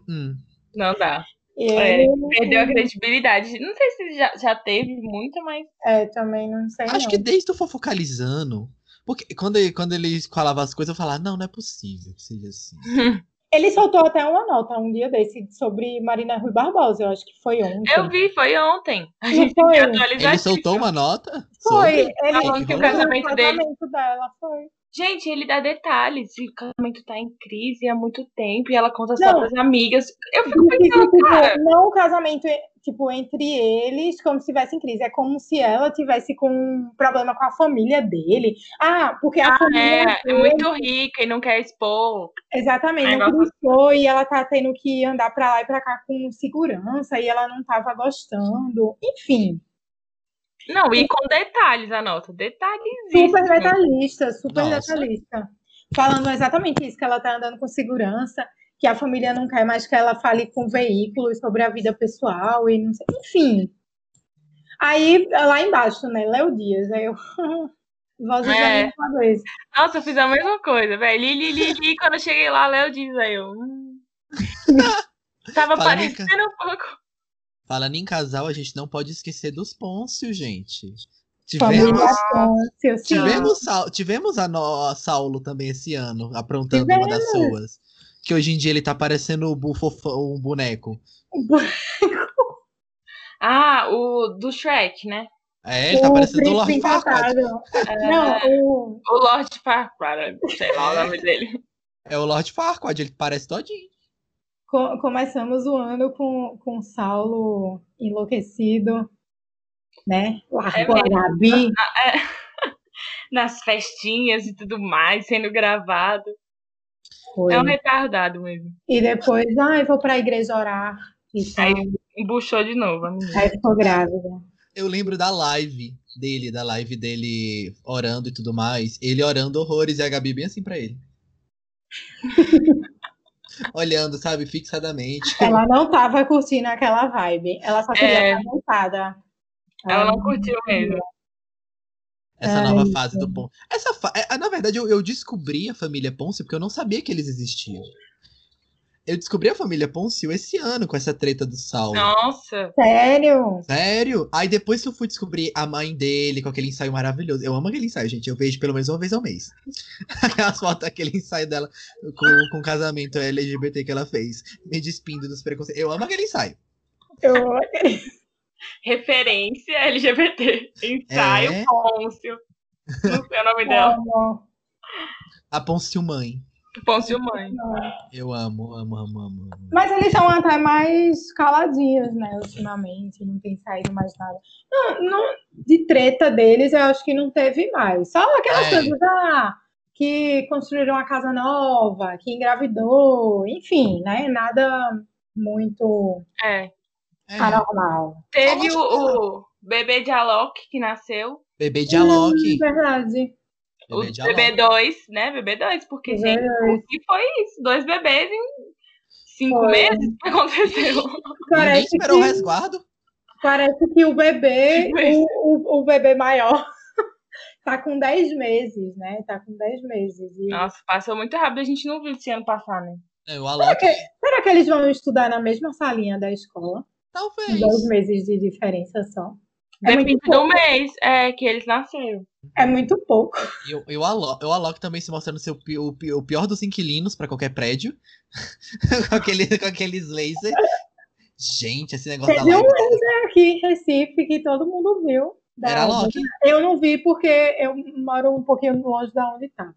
hum. Não dá. E É, perdeu a credibilidade. Não sei se já, já teve muita, mas. É, também não sei Acho não. que desde o Fofocalizando. Porque quando ele, quando ele falava as coisas, eu falava, não, não é possível que seja assim. *laughs* Ele soltou até uma nota um dia desse sobre Marina Rui Barbosa, eu acho que foi ontem. Eu vi, foi ontem. A Não gente foi? Ele soltou uma nota? Foi, sobre- ele Falando que o casamento dele- casamento dela, foi. Gente, ele dá detalhes. O casamento tá em crise há muito tempo e ela conta Não. só pras amigas. Eu fico pensando, tipo, cara. não o casamento tipo, entre eles, como se estivesse em crise. É como se ela tivesse com um problema com a família dele. Ah, porque a família. É, é dele- muito rica e não quer expor. Exatamente, não Negócio- gostou e ela tá tendo que andar pra lá e pra cá com segurança e ela não tava gostando. Enfim, Não, e com detalhes a nota. Detalhes. super detalhista, super Nossa. detalhista. Falando exatamente isso, que ela tá andando com segurança que a família não quer mais que ela fale com veículos sobre a vida pessoal e não sei, enfim. Aí, lá embaixo, né, Léo Dias, aí eu... *laughs* Voz É. vez. Nossa, eu fiz a mesma coisa, velho. Li, li, li, li. Quando eu cheguei lá, Léo diz aí eu. hum. *laughs* Tava parecendo um pouco. Falando em casal, a gente não pode esquecer dos Pôncio, gente. Tivemos, Pôncio, tivemos, tivemos a, no, a Saulo também esse ano, aprontando uma das suas. Que hoje em dia ele tá parecendo o bu- fofão- um boneco. *laughs* Ah, o do Shrek, né? É, ele tá parecendo o Lord Farquaad. É, Não, o, O Lord Farquaad, sei lá o nome dele. É o Lord Farquaad, ele parece todinho. Co- começamos o ano com, com Saulo enlouquecido, né? Largou a mesmo. Gabi. *laughs* Nas festinhas e tudo mais, sendo gravado. Foi. É um retardado mesmo. E depois, ai, vou pra igreja orar. E. Aí embuchou de novo a menina. Aí ficou grávida. Eu lembro da live dele, da live dele orando e tudo mais. Ele orando horrores e a Gabi bem assim pra ele. *laughs* Olhando, sabe, fixadamente. *laughs* Ela não tava curtindo aquela vibe. Ela só queria É. estar montada. Ela não curtiu mesmo. Essa Ai, nova fase do Pôncio. Essa fa... é, Na verdade, eu, eu descobri a família Pôncio porque eu não sabia que eles existiam. Eu descobri a família Pôncio esse ano com essa treta do Saulo. Nossa. Sério? Sério? Aí depois que eu fui descobrir a mãe dele com aquele ensaio maravilhoso. Eu amo aquele ensaio, gente. Eu vejo pelo menos uma vez ao mês. *laughs* Aquelas fotos daquele ensaio dela com, com o casamento LGBT que ela fez. Me despindo dos preconceitos. Eu amo aquele ensaio. Eu, Referência LGBT. Ensaio É. Pôncio. Não sei o nome dela. amo. A Pôncio Mãe. Pôncio Mãe. Eu amo, amo, amo, amo. Mas eles são até mais caladinhos, né, ultimamente. Não tem saído mais nada. Não, não- de treta deles, eu acho que não teve mais. Só aquelas É. coisas ah, que construíram uma casa nova, que engravidou, enfim, né? Nada muito É. É, anormal. Teve de o, o bebê de Alok que nasceu. bebê de Alok. Hum, verdade. O Bebê de Alok. BB2, né? BB2, porque, BB2. gente, o que foi isso? Dois bebês em cinco Foi. meses? O que aconteceu? *laughs* Ninguém Parece esperou o que, resguardo. parece que o bebê, Tipo o, o, o bebê maior, *laughs* tá com 10 meses, né? Tá com 10 meses. E Nossa, passou muito rápido. A gente não viu esse ano passar, né? É, o Alok, Será que eles vão estudar na mesma salinha da escola? talvez. Dois meses de diferença só. É Depende muito do mês é, que eles nasceram. É muito pouco. E o, e o Alok, o Alok também se mostrando ser o, o pi- o pior dos inquilinos pra qualquer prédio. *laughs* com, aquele, com aqueles lasers. Gente, esse negócio da Teve um live. laser aqui em Recife que todo mundo viu. Da- Era Alok. Eu não vi porque eu moro um pouquinho longe da onde estava.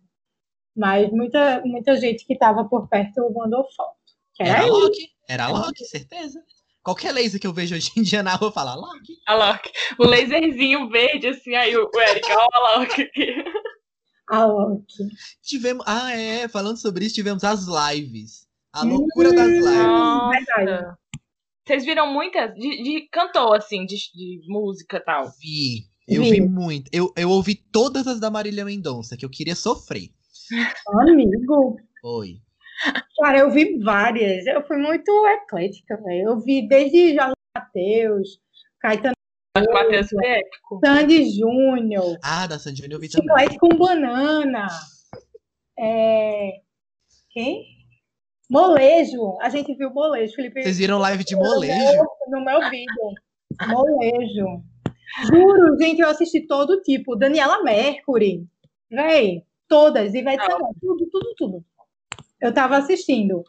Mas muita, muita gente que estava por perto mandou foto. Era era. Alok. Era Alok, certeza. Qualquer laser que eu vejo hoje em dia na rua, eu falo Alok. Alok. O laserzinho verde, assim, aí o, Eric, ó, o Alok aqui. Alok. Tivemos. Ah, é. Falando sobre isso, tivemos as lives. A loucura das lives. verdade. Nossa. Vocês viram muitas? De, de cantor, assim, de, de música e tal. Vi. Eu Vi. vi muito. Eu, eu ouvi todas as da Marília Mendonça, que eu queria sofrer. Amigo. Oi. Cara, eu vi várias. Eu fui muito eclética, velho. Eu vi desde Jorge Matheus, Caetano Matheus foi épico. Sandy Júnior, Ah, da Sandy Júnior eu vi também. Chiclete com Banana. É... Quem? Molejo. A gente viu Molejo, Felipe. Vocês viram live de molejo? No meu vídeo. Molejo. Juro, gente, eu assisti todo tipo. Daniela Mercury. Véi, todas. Ivete Sangalo, tudo, tudo, tudo. Eu tava assistindo.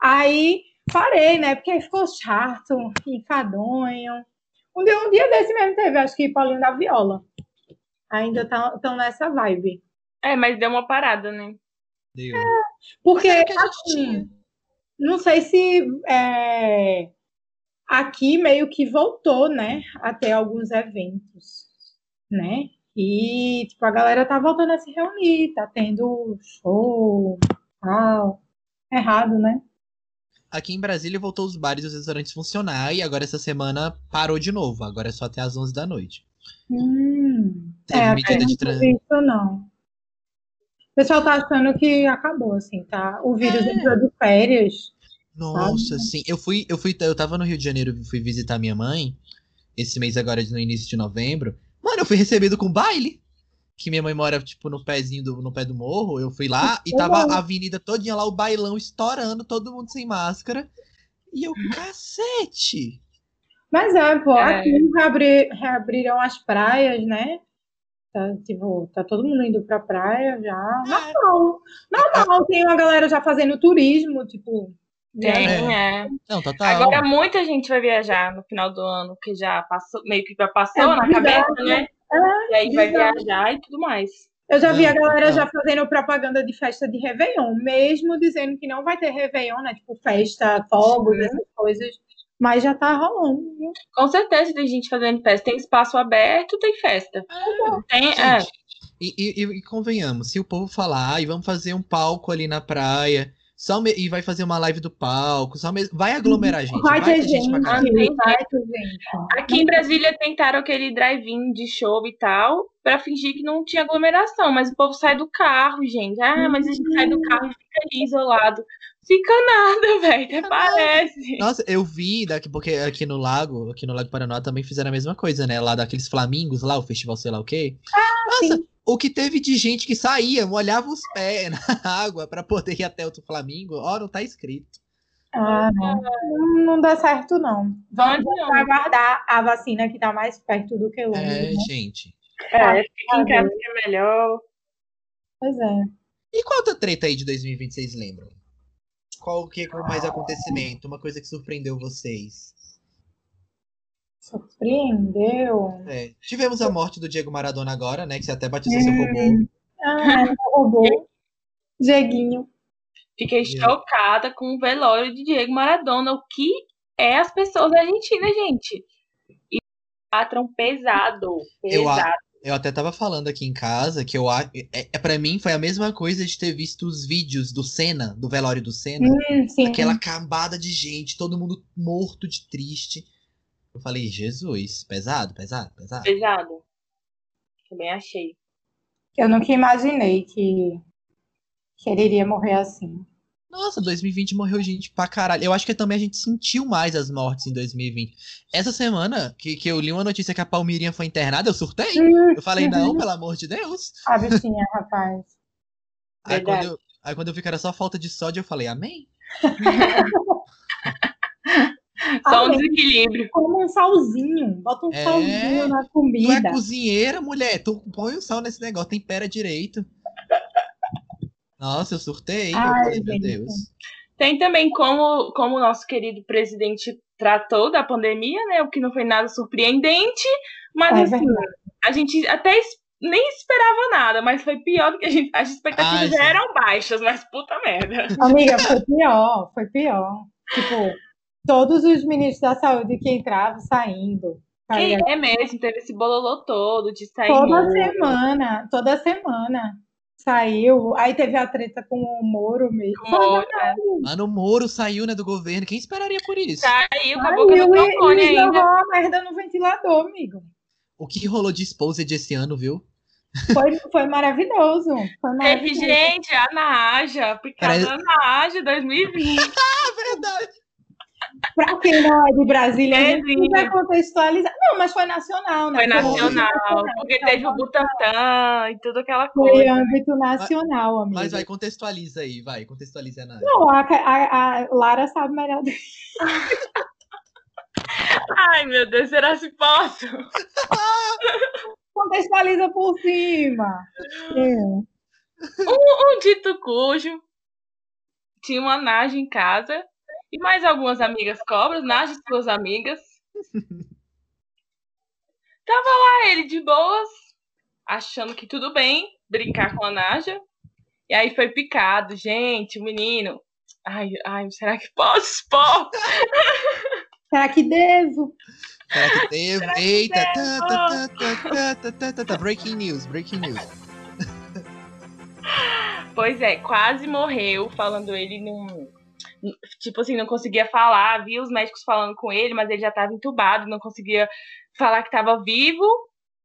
Aí parei, né? Porque aí ficou chato, enfadonho. Um dia, um dia desse mesmo teve, acho que Paulinho da Viola. Ainda estão nessa vibe. É, mas deu uma parada, né? Deu. Porque, Era o que a gente assim, tinha. não sei se é, aqui meio que voltou, né, a ter alguns eventos, né? E, tipo, a galera tá voltando a se reunir, tá tendo show, Errado, né? Aqui em Brasília voltou os bares e os restaurantes funcionar e agora essa semana parou de novo. Agora é só até às 11 da noite. Hum, Teve é, medida de isso, não. O pessoal tá achando que acabou, assim, tá? O vírus É. entrou de férias. Nossa, sim. Eu fui, eu fui, eu tava no Rio de Janeiro, fui visitar minha mãe esse mês agora no início de novembro. Mano, eu fui recebido com baile. Que minha mãe mora, tipo, no pezinho do, no pé do morro. Eu fui lá e tava a avenida todinha lá, o bailão estourando, todo mundo sem máscara. E eu, cacete! Mas é, pô, É. aqui reabri- reabriram as praias, né? Tá, tipo, tá todo mundo indo pra praia já. É. Normal. Normal, tem uma galera já fazendo turismo, tipo. Tem, viajando. é. Não, total. Agora muita gente vai viajar no final do ano, que já passou, meio que já passou É na verdade. cabeça, né? É, E aí vai viajar e tudo mais. Eu já vi a galera já fazendo propaganda de festa de Réveillon, mesmo dizendo que não vai ter Réveillon, né? Tipo, festa, fogos, essas coisas. Mas já tá rolando, viu? Com certeza tem gente fazendo festa. Tem espaço aberto, tem festa. Tem, é. Gente, e, e- e- e convenhamos, se o povo falar, ai, vamos fazer um palco ali na praia, só me- e vai fazer uma live do palco, só mesmo, vai aglomerar gente, Vai ter gente, pra Ah, caralho. tem vai ter gente. Aqui em Brasília tentaram aquele drive-in de show e tal, pra fingir que não tinha aglomeração, mas o povo sai do carro, gente. Ah, mas a gente sai do carro e fica ali isolado. Fica nada, *laughs* velho, até parece. Nossa, eu vi daqui, porque aqui no lago, aqui no Lago Paraná também fizeram a mesma coisa, né? Lá daqueles flamingos lá, o festival sei lá o quê. Nossa, sim. O que teve de gente que saía, molhava os pés *laughs* na água pra poder ir até outro Flamingo, ó, não tá escrito. Ah, não. Não, não dá certo, não. Vamos, aguardar a vacina que tá mais perto do que longe. É, né? gente. É, fica em casa que é melhor. Pois é. E qual outra treta aí de 2020 vocês lembram? Qual que é com mais acontecimento? Uma coisa que surpreendeu vocês? Surpreendeu. É, tivemos a morte do Diego Maradona agora, né? Que você até batizou seu robô. Ah, meu robô. Dieguinho. Fiquei Yeah. chocada com o velório de Diego Maradona. O que é as pessoas da Argentina, gente? E patram pesado. Eu a- Pesado. Eu até tava falando aqui em casa que eu acho. É, é, pra mim foi a mesma coisa de ter visto os vídeos do Senna, do velório do Senna. Hum, sim. Aquela cambada de gente, todo mundo morto de triste. Eu falei, Jesus, pesado, pesado, pesado. Pesado. Também achei. Eu nunca imaginei que, que ele iria morrer assim. Nossa, 2020 morreu gente pra caralho. Eu acho que também a gente sentiu mais as mortes em 2020. Essa semana que, que eu li uma notícia que a Palmirinha foi internada, eu surtei. Hum, Eu falei, não, *laughs* pelo amor de Deus. a bichinha, rapaz. Aí Verdade. quando, eu, aí quando eu vi que era só falta de sódio, eu falei, amém? *laughs* Só um desequilíbrio. Como um salzinho. Bota um É. salzinho na Tu é comida. cozinheira, mulher. Tu põe o sal nesse negócio, tempera direito. Nossa, eu surtei. eu Ai, falei, meu gente. Deus. Tem também como, como o nosso querido presidente tratou da pandemia, né? O que não foi nada surpreendente, mas É assim, verdade. a gente até nem esperava nada, mas foi pior do que a gente. As expectativas Ai, já eram baixas, mas puta merda. Amiga, foi pior, foi pior. Tipo, todos os ministros da saúde que entravam saindo. E ligado? é mesmo, teve esse bololô todo de sair. Toda semana, toda semana saiu. Aí teve a treta com o Moro mesmo. Moro, né? Mano, o Moro saiu, né, do governo. Quem esperaria por isso? Saiu com a boca no Saiu e, trombone e ainda. jogou a merda no ventilador, amigo. O que rolou de Exposed esse ano, viu? Foi, foi maravilhoso. Foi Teve maravilhoso. gente, a Naja, picada na Naja 2020. É verdade. Pra quem não é de Brasília, a gente Teve. precisa contextualizar. Não, mas foi nacional, né? Foi nacional, porque teve o Butantan e tudo aquela Foi coisa. âmbito nacional, amigo. Mas vai, contextualiza aí, vai. Contextualiza a Nath. Não, a, a- a Lara sabe melhor do que *laughs* Ai, meu Deus, será se posso? *laughs* contextualiza por cima. É. Um dito cujo tinha uma Naja em casa e mais algumas amigas cobras, Naja e suas amigas. *laughs* Tava lá ele de boas, achando que tudo bem brincar com a Naja. E aí foi picado, gente, o menino. Ai, ai, será que posso expor? *laughs* Será que devo? Será que? Será que Eita! tá. Breaking news, breaking news. Pois é, quase morreu, falando ele num. Tipo assim, não conseguia falar, via os médicos falando com ele, mas ele já estava entubado, não conseguia falar que estava vivo,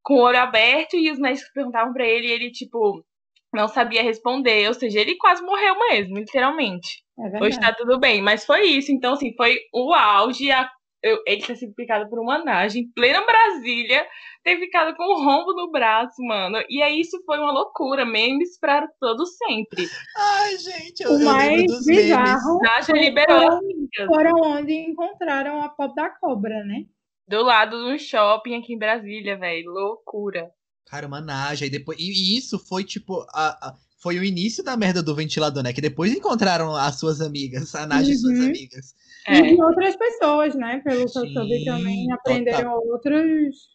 com o olho aberto, e os médicos perguntavam pra ele, e ele, tipo, não sabia responder, ou seja, ele quase morreu mesmo, literalmente. É Hoje tá tudo bem, mas foi isso. Então, assim, foi o auge. A, eu, ele ter sido picado por uma nage em plena Brasília, ter ficado com um rombo no braço, mano. E aí isso foi uma loucura. Memes pra todo sempre. Ai, gente, eu, O eu lembro mais dos memes. bizarro Naja liberou as amigas foram onde encontraram a pop da cobra, né? do lado de um shopping aqui em Brasília, velho. Loucura. Cara, uma naja. E, depois, e, e isso foi tipo. A, a- foi o início da merda do ventilador, né? Que depois encontraram as suas amigas, a Naja e suas Uhum. amigas. É. E outras pessoas, né? Pelo que eu soube também, total. aprenderam outros.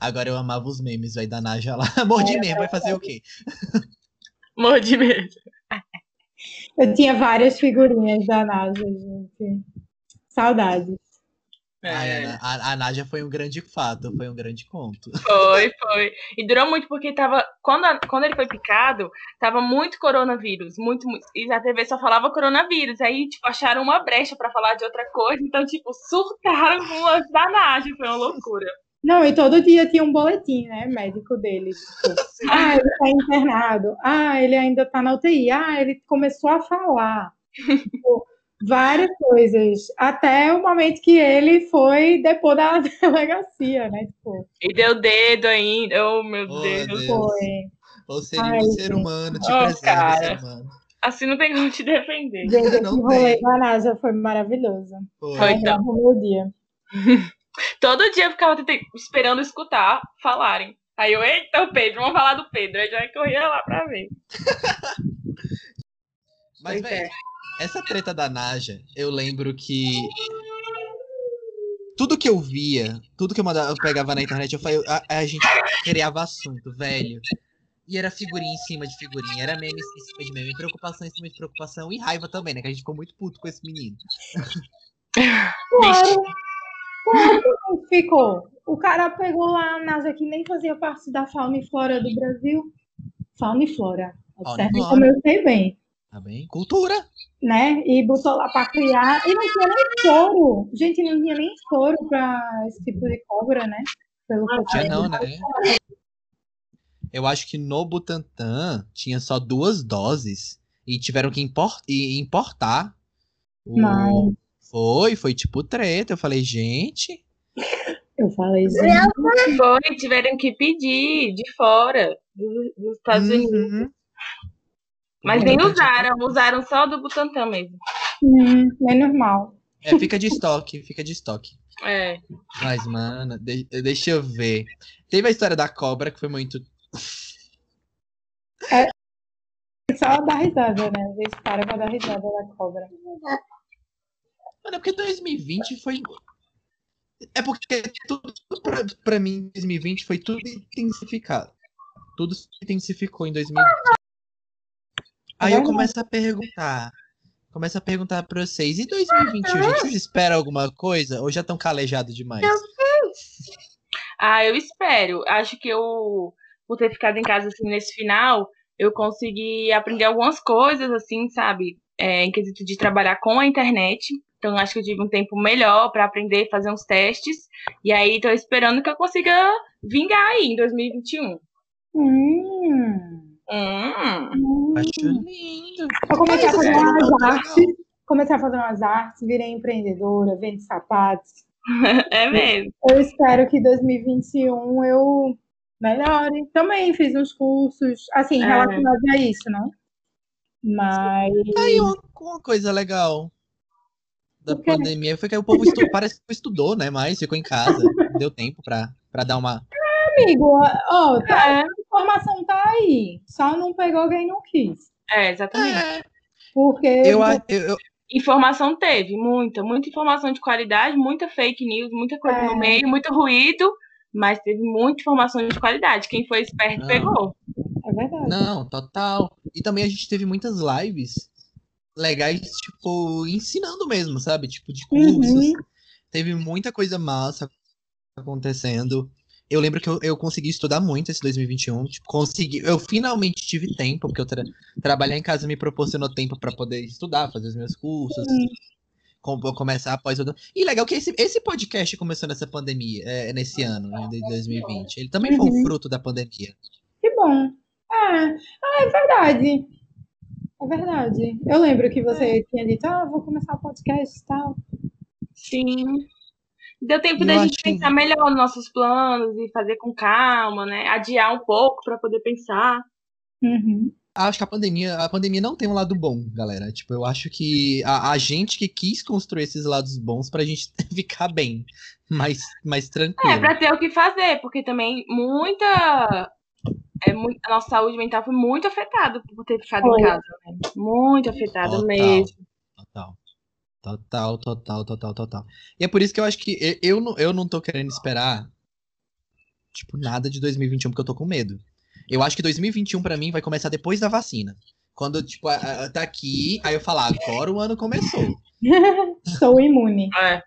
Agora eu amava os memes, velho, da Naja lá. *laughs* Mordi É, mesmo, vai fazer o quê? Mordi mesmo. Eu tinha várias figurinhas da NASA, gente. Saudades. Ai, É. a, a, a Naja foi um grande fato, foi um grande conto. *laughs* Foi, foi. E durou muito porque tava. Quando, a- quando ele foi picado, tava muito coronavírus. Muito, muito. E a TV só falava coronavírus. Aí, tipo, acharam uma brecha pra falar de outra coisa. Então, tipo, surtaram com as da Naja. Foi uma loucura. Não, e todo dia tinha um boletim, né? Médico dele. Tipo, *laughs* ah, ele tá internado. Ah, ele ainda tá na UTI. Ah, ele começou a falar. Tipo, *laughs* várias coisas. Até o momento que ele foi depor da *laughs* delegacia, né? Tipo, E deu dedo ainda. Oh, meu Oh, Deus. Deus. foi. Ou seria Ai, um ser humano, te Oh, preserva, humano. Assim não tem como te defender. Gente, esse Não rolê tem. da NASA foi maravilhoso. Foi. Foi. Lembrava o meu dia. *laughs* Todo dia eu ficava tentando- esperando escutar falarem. Aí eu, eita, o Pedro, vamos falar do Pedro. Aí já corria lá pra ver. *laughs* Mas, Pois é. velho, essa treta da Naja, eu lembro que. Tudo que eu via, tudo que eu, mandava, eu pegava na internet, eu falei, a, a gente criava assunto, velho. E era figurinha em cima de figurinha, era meme em cima de meme, preocupação em cima de preocupação e raiva também, né? Que a gente ficou muito puto com esse menino. *laughs* Claro. Claro ficou. O cara pegou lá a NASA que nem fazia parte da fauna e flora do Brasil. Fauna e flora. Observe como eu sei bem. Tá bem? Cultura. Né? E botou lá pra criar. E não tinha nem soro. Gente, não tinha nem soro pra esse tipo de cobra, né? Pelo eu Tinha não, né? Eu acho que no Butantan tinha só duas doses e tiveram que impor- e importar. O... Mas- Foi, foi tipo treta. Eu falei, gente. Eu falei, gente. Foi, tiveram que pedir de fora, do- dos Estados Unidos. Uhum. Mas nem Importante. usaram, usaram só do Butantan mesmo. Hum, é normal. É, fica de estoque, fica de estoque. É. Mas, mano, de- deixa eu ver. Teve a história da cobra que foi muito. Só dar risada, né? Às vezes para pra dar risada da cobra. Mano, é porque 2020 foi. É porque tudo pra, pra mim, 2020 foi tudo intensificado. Tudo se intensificou em 2020. Aí eu começo a perguntar. Começo a perguntar pra vocês. E 2021, gente, vocês esperam alguma coisa? Ou já estão calejados demais? Ah, eu espero. Acho que eu, por ter ficado em casa assim nesse final, eu consegui aprender algumas coisas, assim, sabe? É, em quesito de trabalhar com a internet. Então, acho que eu tive um tempo melhor para aprender, fazer uns testes. E aí, tô esperando que eu consiga vingar aí em 2021. Hum. Hum. hum. Acho lindo. Eu comecei a fazer é, umas artes. Comecei a fazer umas artes, virei empreendedora, vendo sapatos. *laughs* É mesmo. Eu espero que 2021 eu melhore. Também fiz uns cursos, assim, É. relacionados a isso, não? Mas Tá aí uma, uma coisa legal da quê? pandemia foi que o povo estu- parece que estudou, né? Mas ficou em casa. *laughs* Deu tempo pra, pra dar uma. amigo, ó, tá- É, informação aí. Só não pegou quem não quis. é, exatamente. É, Porque eu, a- eu, eu, Informação teve, muita, muita informação de qualidade, muita fake news, muita coisa É. no meio, muito ruído, mas teve muita informação de qualidade. Quem foi esperto Não. pegou. é verdade. Não, total. E também a gente teve muitas lives legais, tipo, ensinando mesmo, sabe? Tipo, de cursos. Uhum. Teve muita coisa massa acontecendo. Eu lembro que eu, eu consegui estudar muito esse 2021. Tipo, consegui. Eu finalmente tive tempo, porque eu tra trabalhar em casa me proporcionou tempo pra poder estudar, fazer os meus cursos. Sim. com- começar após o. E legal que esse, esse podcast começou nessa pandemia, é, nesse ano, né, de 2020. Ele também foi um Uhum. fruto da pandemia. Que bom. É, ah, é verdade. É verdade. Eu lembro que você tinha dito, ah, vou começar o podcast e tal. Sim. Deu tempo da gente que- pensar melhor nos nossos planos e fazer com calma, né? Adiar um pouco para poder pensar. Uhum. Acho que a pandemia, a pandemia não tem um lado bom, galera. Tipo, eu acho que a, a gente que quis construir esses lados bons pra gente *laughs* ficar bem, mais, mais tranquilo. É, pra ter o que fazer, porque também muita. É, muito, a nossa saúde mental foi muito afetada por ter ficado Foi. em casa. Né? Muito afetada mesmo. Total. Total, total, total. E é por isso que eu acho que eu, eu, não, eu não tô querendo esperar, tipo, nada de 2021, porque eu tô com medo. Eu acho que 2021 pra mim vai começar depois da vacina. Quando, tipo, a- a- tá aqui, aí eu falar, agora o ano começou. *laughs* Sou imune. É,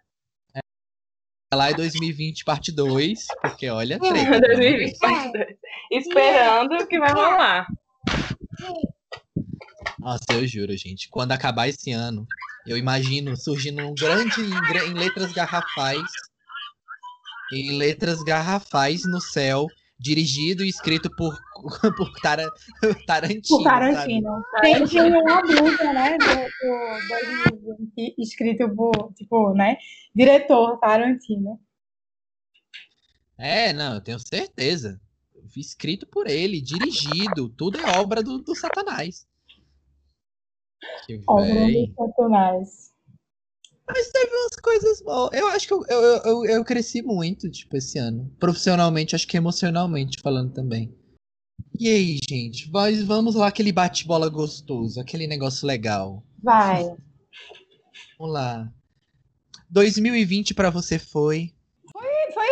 Lá é 2020 parte 2, porque olha, *laughs* treta. 2020, parte dois. Esperando o que vai rolar. Nossa, eu juro, gente. Quando acabar esse ano, eu imagino surgindo um grande em, em letras garrafais. Em letras garrafais no céu, dirigido e escrito por, *laughs* por Tara- Tarantino. Por sabe? Tarantino. Tem, tem uma blusa, né, do, do 2020, escrito por, tipo, né, diretor Tarantino. É, não, eu tenho certeza. Escrito por ele, dirigido. Tudo é obra do, do Satanás. Que véi. Satanás. Mas teve umas coisas boas. Eu acho que eu, eu, eu, eu cresci muito, tipo, esse ano. Profissionalmente, acho que emocionalmente falando também. E aí, gente? Mas vamos lá, aquele bate-bola gostoso, aquele negócio legal. Vai. *laughs* Vamos lá. 2020 pra você foi. Foi, foi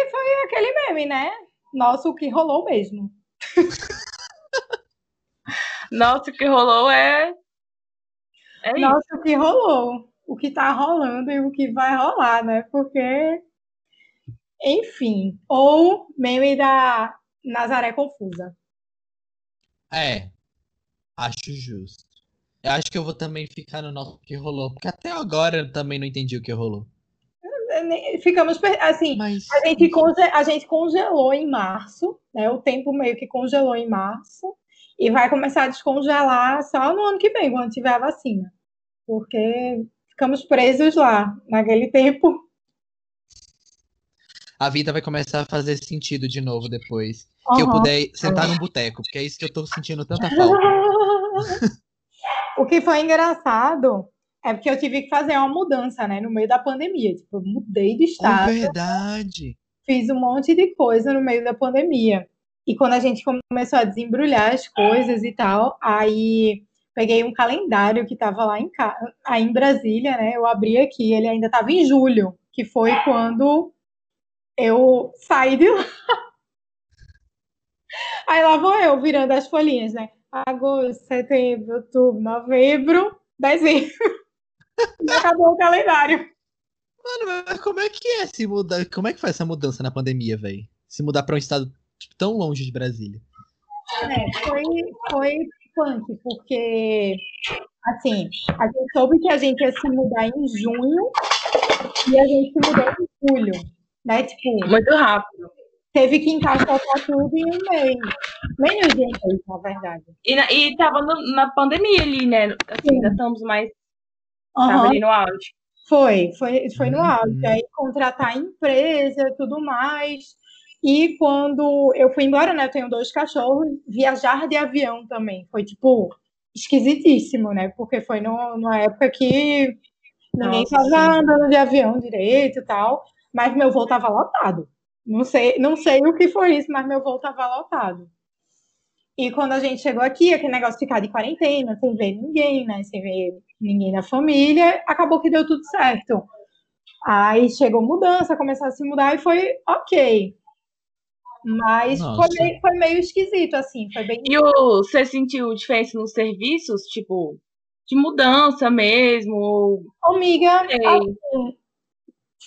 aquele meme, né? Nossa, o que rolou mesmo. *laughs* Nossa, o que rolou é. É isso. Nossa, o que rolou. O que tá rolando e o que vai rolar, né? Porque, enfim. Ou meme da Nazaré Confusa. É. Acho justo. Eu acho que eu vou também ficar no nosso que rolou, porque até agora eu também não entendi o que rolou. Ficamos, per- assim, Mas. A gente, conge- a gente congelou em março, né? O tempo meio que congelou em março e vai começar a descongelar só no ano que vem, quando tiver a vacina. Porque ficamos presos lá, naquele tempo. A vida vai começar a fazer sentido de novo depois. Que eu puder sentar num boteco, porque é isso que eu tô sentindo tanta falta. *laughs* O que foi engraçado é porque eu tive que fazer uma mudança, né? No meio da pandemia. Tipo, eu mudei de É estado. verdade. fiz um monte de coisa no meio da pandemia. E quando a gente começou a desembrulhar as coisas e tal, aí peguei um calendário que estava lá em, aí em Brasília, né? Eu abri aqui, ele ainda estava em julho, que foi quando eu saí de lá. *laughs* Aí lá vou eu virando as folhinhas, né? Agosto, setembro, outubro, novembro, dezembro. *laughs* E acabou o calendário. Mano, mas como é que é se mudar? Como é que faz essa mudança na pandemia, velho? Se mudar pra um estado tipo, tão longe de Brasília. É, foi, foi punk, porque, assim, a gente soube que a gente ia se mudar em junho e a gente se mudou em julho, né? Tipo, Muito rápido. teve que encaixotar tudo em um mês. Menos de um mês, na verdade. E, na- e tava no- na pandemia ali, né? Assim, Sim. ainda estamos mais. Tava Aham, ali no auge. foi, foi, foi no Uhum. auge. Aí contratar empresa e tudo mais. E quando eu fui embora, né? Eu tenho dois cachorros, viajar de avião também. Foi, tipo, esquisitíssimo, né? Porque foi no, numa época que ninguém estava andando de avião direito e tal. Mas meu voo estava lotado. Não sei, não sei o que foi isso, mas meu voo estava lotado. E quando a gente chegou aqui, aquele negócio de ficar de quarentena, sem ver ninguém, né? Sem ver ninguém da família, acabou que deu tudo certo. Aí chegou mudança, começou a se mudar e foi ok. Mas foi meio, foi meio esquisito, assim, foi bem. E o, você sentiu diferença nos serviços? Tipo, de mudança mesmo? Amiga, assim,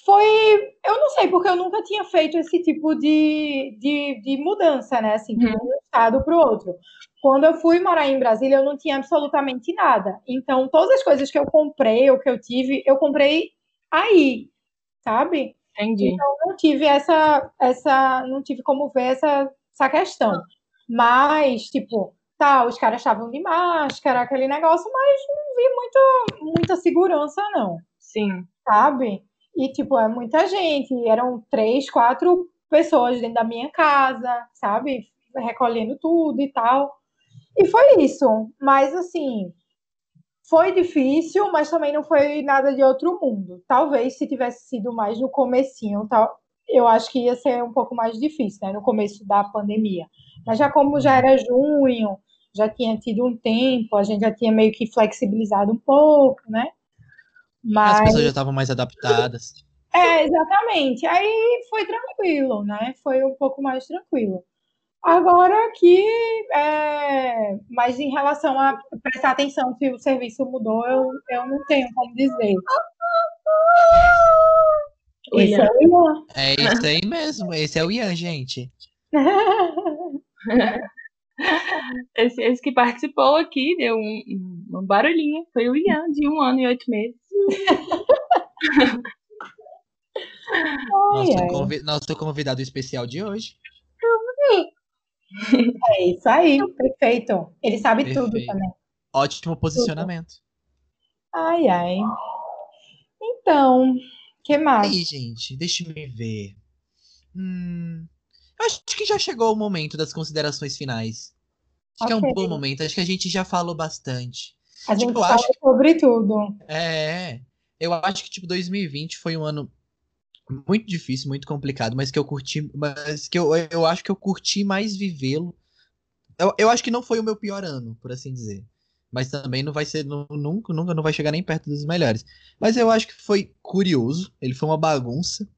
foi. Eu não sei, porque eu nunca tinha feito esse tipo de, de, de mudança, né? Assim, de Uhum. um estado para o outro. Quando eu fui morar em Brasília, eu não tinha absolutamente nada. Então, todas as coisas que eu comprei ou que eu tive, eu comprei aí, sabe? Entendi. Então, não tive essa, essa, não tive como ver essa, essa questão. Mas, tipo, tal, os caras estavam de máscara, aquele negócio, mas não vi muita, muita segurança, não. Sim. Sabe? E, tipo, é muita gente. Eram três, quatro pessoas dentro da minha casa, sabe? Recolhendo tudo e tal. E foi isso. Mas, assim, foi difícil, mas também não foi nada de outro mundo. Talvez se tivesse sido mais no comecinho, tal, eu acho que ia ser um pouco mais difícil, né? No começo da pandemia. Mas já como já era junho, já tinha tido um tempo, a gente já tinha meio que flexibilizado um pouco, né? Mas... As pessoas já estavam mais adaptadas. É, exatamente. Aí foi tranquilo, né? Foi um pouco mais tranquilo. Agora aqui, é... mas em relação a prestar atenção se o serviço mudou, eu, eu não tenho como dizer. Esse é o Ian. É isso aí mesmo, esse é o Ian, gente. *laughs* esse, esse que participou aqui deu um, um, um barulhinho. Foi o Ian, de um ano e oito meses. *laughs* nosso, convi nosso convidado especial de hoje. *laughs* É isso aí, perfeito. Ele sabe perfeito. tudo também. Ótimo posicionamento. Tudo. Ai, ai. Então, que mais? Aí, gente, deixa eu me ver. Hum, acho que já chegou o momento das considerações finais. Acho okay. que é um bom momento. Acho que a gente já falou bastante. A tipo, gente falou acho... sobre tudo. É. Eu acho que, tipo, 2020 foi um ano muito difícil, muito complicado, mas que eu curti, mas que eu, eu acho que eu curti mais vivê-lo. Eu, eu acho que não foi o meu pior ano, por assim dizer. Mas também não vai ser, nunca, nunca não vai chegar nem perto dos melhores. Mas eu acho que foi curioso, ele foi uma bagunça.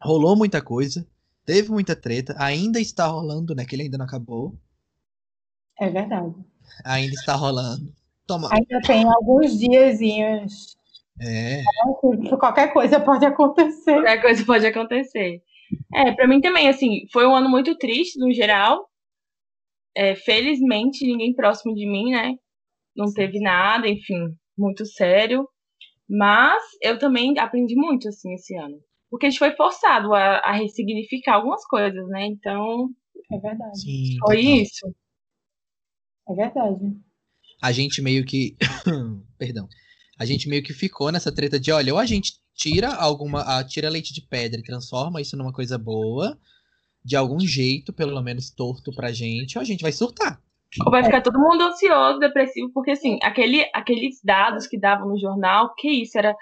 Rolou muita coisa, teve muita treta, ainda está rolando, né? Que ele ainda não acabou. É verdade. Ainda está rolando. Toma. Ainda tem alguns diazinhos é. Qualquer coisa pode acontecer. Qualquer coisa pode acontecer. É, para mim também, assim, foi um ano muito triste no geral. É, felizmente, ninguém próximo de mim, né? Não teve nada, enfim, muito sério. Mas eu também aprendi muito, assim, esse ano. Porque a gente foi forçado a, a ressignificar algumas coisas, né? Então. É verdade. Sim, foi total. isso. É verdade. A gente meio que. *coughs* Perdão a gente meio que ficou nessa treta de, olha, ou a gente tira alguma, a, tira leite de pedra e transforma isso numa coisa boa, de algum jeito, pelo menos torto pra gente, ou a gente vai surtar. Ou vai ficar todo mundo ansioso, depressivo, porque assim, aquele, aqueles dados que davam no jornal, que isso era.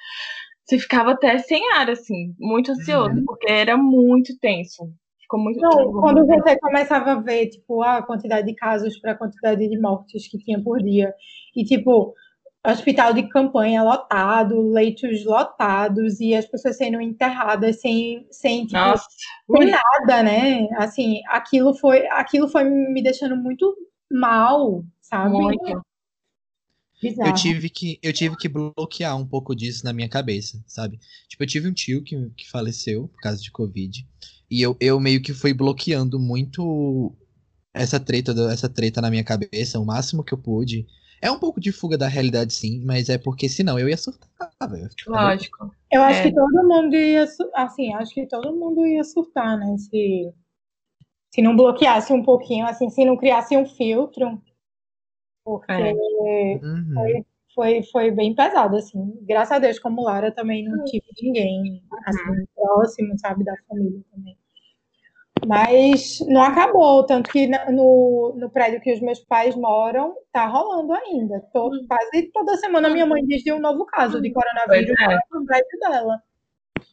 Você ficava até sem ar, assim, muito ansioso, uhum. porque era muito tenso. Ficou muito. Não, quando você começava a ver, tipo, a quantidade de casos para a quantidade de mortes que tinha por dia, e tipo, hospital de campanha lotado, leitos lotados e as pessoas sendo enterradas sem, sem, tipo, sem nada, né? Assim, aquilo foi, aquilo foi me deixando muito mal, sabe? Muito. Eu tive, que, eu tive que bloquear um pouco disso na minha cabeça, sabe? Tipo, eu tive um tio que, que faleceu por causa de Covid. E eu, eu meio que fui bloqueando muito essa treta, essa treta na minha cabeça, o máximo que eu pude. É um pouco de fuga da realidade, sim, mas é porque senão eu ia surtar, velho. Lógico. Eu acho é. que todo mundo ia, assim, acho que todo mundo ia surtar, né? Se, se não bloqueasse um pouquinho, assim, se não criasse um filtro. Porque é. uhum. foi, foi, foi bem pesado, assim. Graças a Deus, como Lara, também não tive ninguém, assim, uhum. próximo, sabe, da família também. Mas não acabou, tanto que no, no prédio que os meus pais moram, tá rolando ainda. Tô, hum. quase toda semana minha mãe diz de um novo caso de coronavírus é. no prédio dela.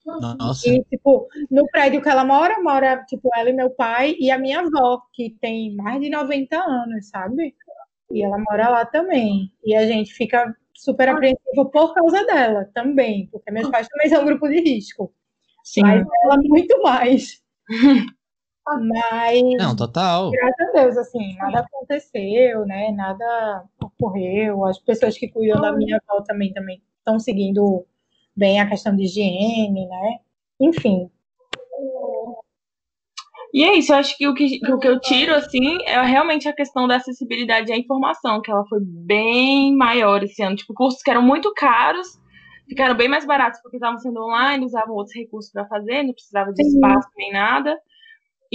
Nossa. E, tipo, no prédio que ela mora, mora, tipo, ela e meu pai e a minha avó, que tem mais de 90 anos, sabe? E ela mora lá também. E a gente fica super apreensivo por causa dela também, porque meus pais também são um grupo de risco. Sim. Mas ela muito mais. *laughs* Mas. Não, total. Graças a Deus, assim, nada aconteceu, né? Nada ocorreu. As pessoas que cuidam da minha avó também também estão seguindo bem a questão de higiene, né? Enfim. E é isso, eu acho que o que, o que eu tiro, assim, é realmente a questão da acessibilidade à informação, que ela foi bem maior esse ano. Tipo, cursos que eram muito caros, ficaram bem mais baratos porque estavam sendo online, usavam outros recursos para fazer, não precisava de espaço nem nada.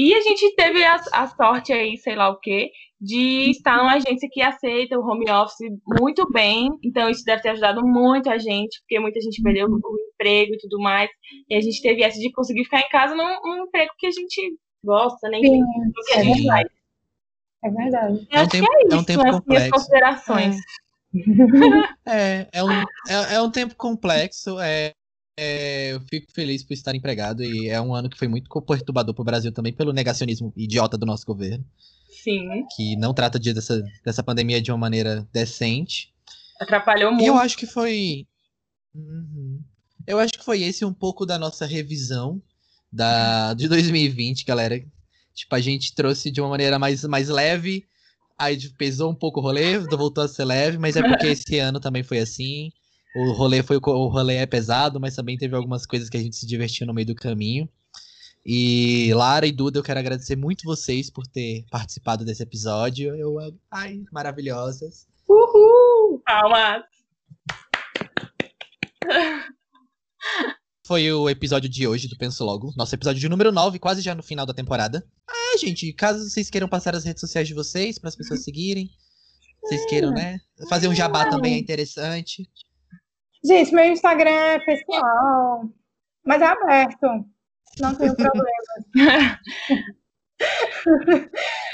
E a gente teve a, a sorte aí, sei lá o quê, de estar numa agência que aceita o home office muito bem. Então, isso deve ter ajudado muito a gente, porque muita gente perdeu o emprego e tudo mais. E a gente teve essa de conseguir ficar em casa num, num emprego que a gente gosta, né? Sim, que a gente faz. É verdade. É um Acho tempo, que é isso, é um tempo as minhas complexo. considerações. *laughs* É, é um, é, é um tempo complexo. É, é, eu fico feliz por estar empregado e é um ano que foi muito perturbador para o Brasil também pelo negacionismo idiota do nosso governo, Sim, que não trata de, dessa, dessa pandemia de uma maneira decente. atrapalhou E muito. eu acho que foi. Uhum. Eu acho que foi esse um pouco da nossa revisão da, de 2020, galera. Tipo, a gente trouxe de uma maneira mais, mais leve, aí pesou um pouco o rolê, voltou a ser leve, mas é porque esse ano também foi assim. O rolê foi o rolê é pesado, mas também teve algumas coisas que a gente se divertiu no meio do caminho. E Lara e Duda, eu quero agradecer muito vocês por ter participado desse episódio. Eu, ai, maravilhosas. Uhul! Palmas. Foi o episódio de hoje do Penso Logo. Nosso episódio de número 9, quase já no final da temporada. Ah, gente, caso vocês queiram passar as redes sociais de vocês, para as pessoas seguirem. Vocês queiram, né? Fazer um jabá também é interessante. Gente, meu Instagram é pessoal, mas é aberto. Não tenho *laughs* problema. *laughs*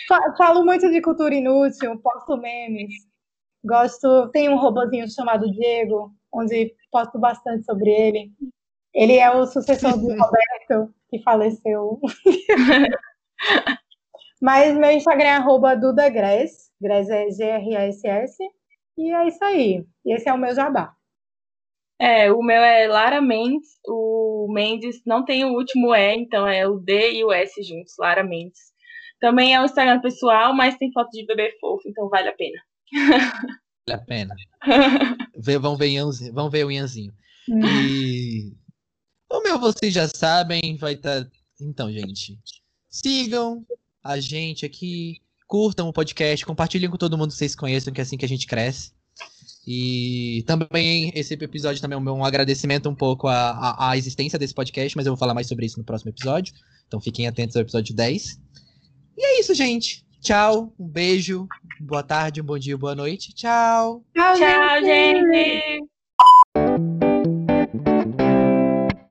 Fa- Falo muito de cultura inútil, posto memes. Gosto, tem um robozinho chamado Diego, onde posto bastante sobre ele. Ele é o sucessor do *laughs* Roberto, que faleceu. Mas meu Instagram é arroba dudagress, Gress é G-R-A-S-S, e é isso aí. E esse é o meu jabá. É, o meu é Lara Mendes. O Mendes não tem o último E, então é o D e o S juntos, Lara Mendes. Também é um Instagram pessoal, mas tem foto de bebê fofo, então vale a pena. Vale a pena. *laughs* Vê, vão, ver Ianzinho, vão ver o Ianzinho. E o meu vocês já sabem, vai estar. Então, gente, sigam a gente aqui, curtam o podcast, compartilhem com todo mundo que vocês conheçam, que é assim que a gente cresce. E também esse episódio também é um agradecimento um pouco à, à, à existência desse podcast, mas eu vou falar mais sobre isso no próximo episódio. Então fiquem atentos ao episódio 10. E é isso, gente. Tchau, um beijo, boa tarde, um bom dia, boa noite. Tchau. Tchau, Tchau, gente!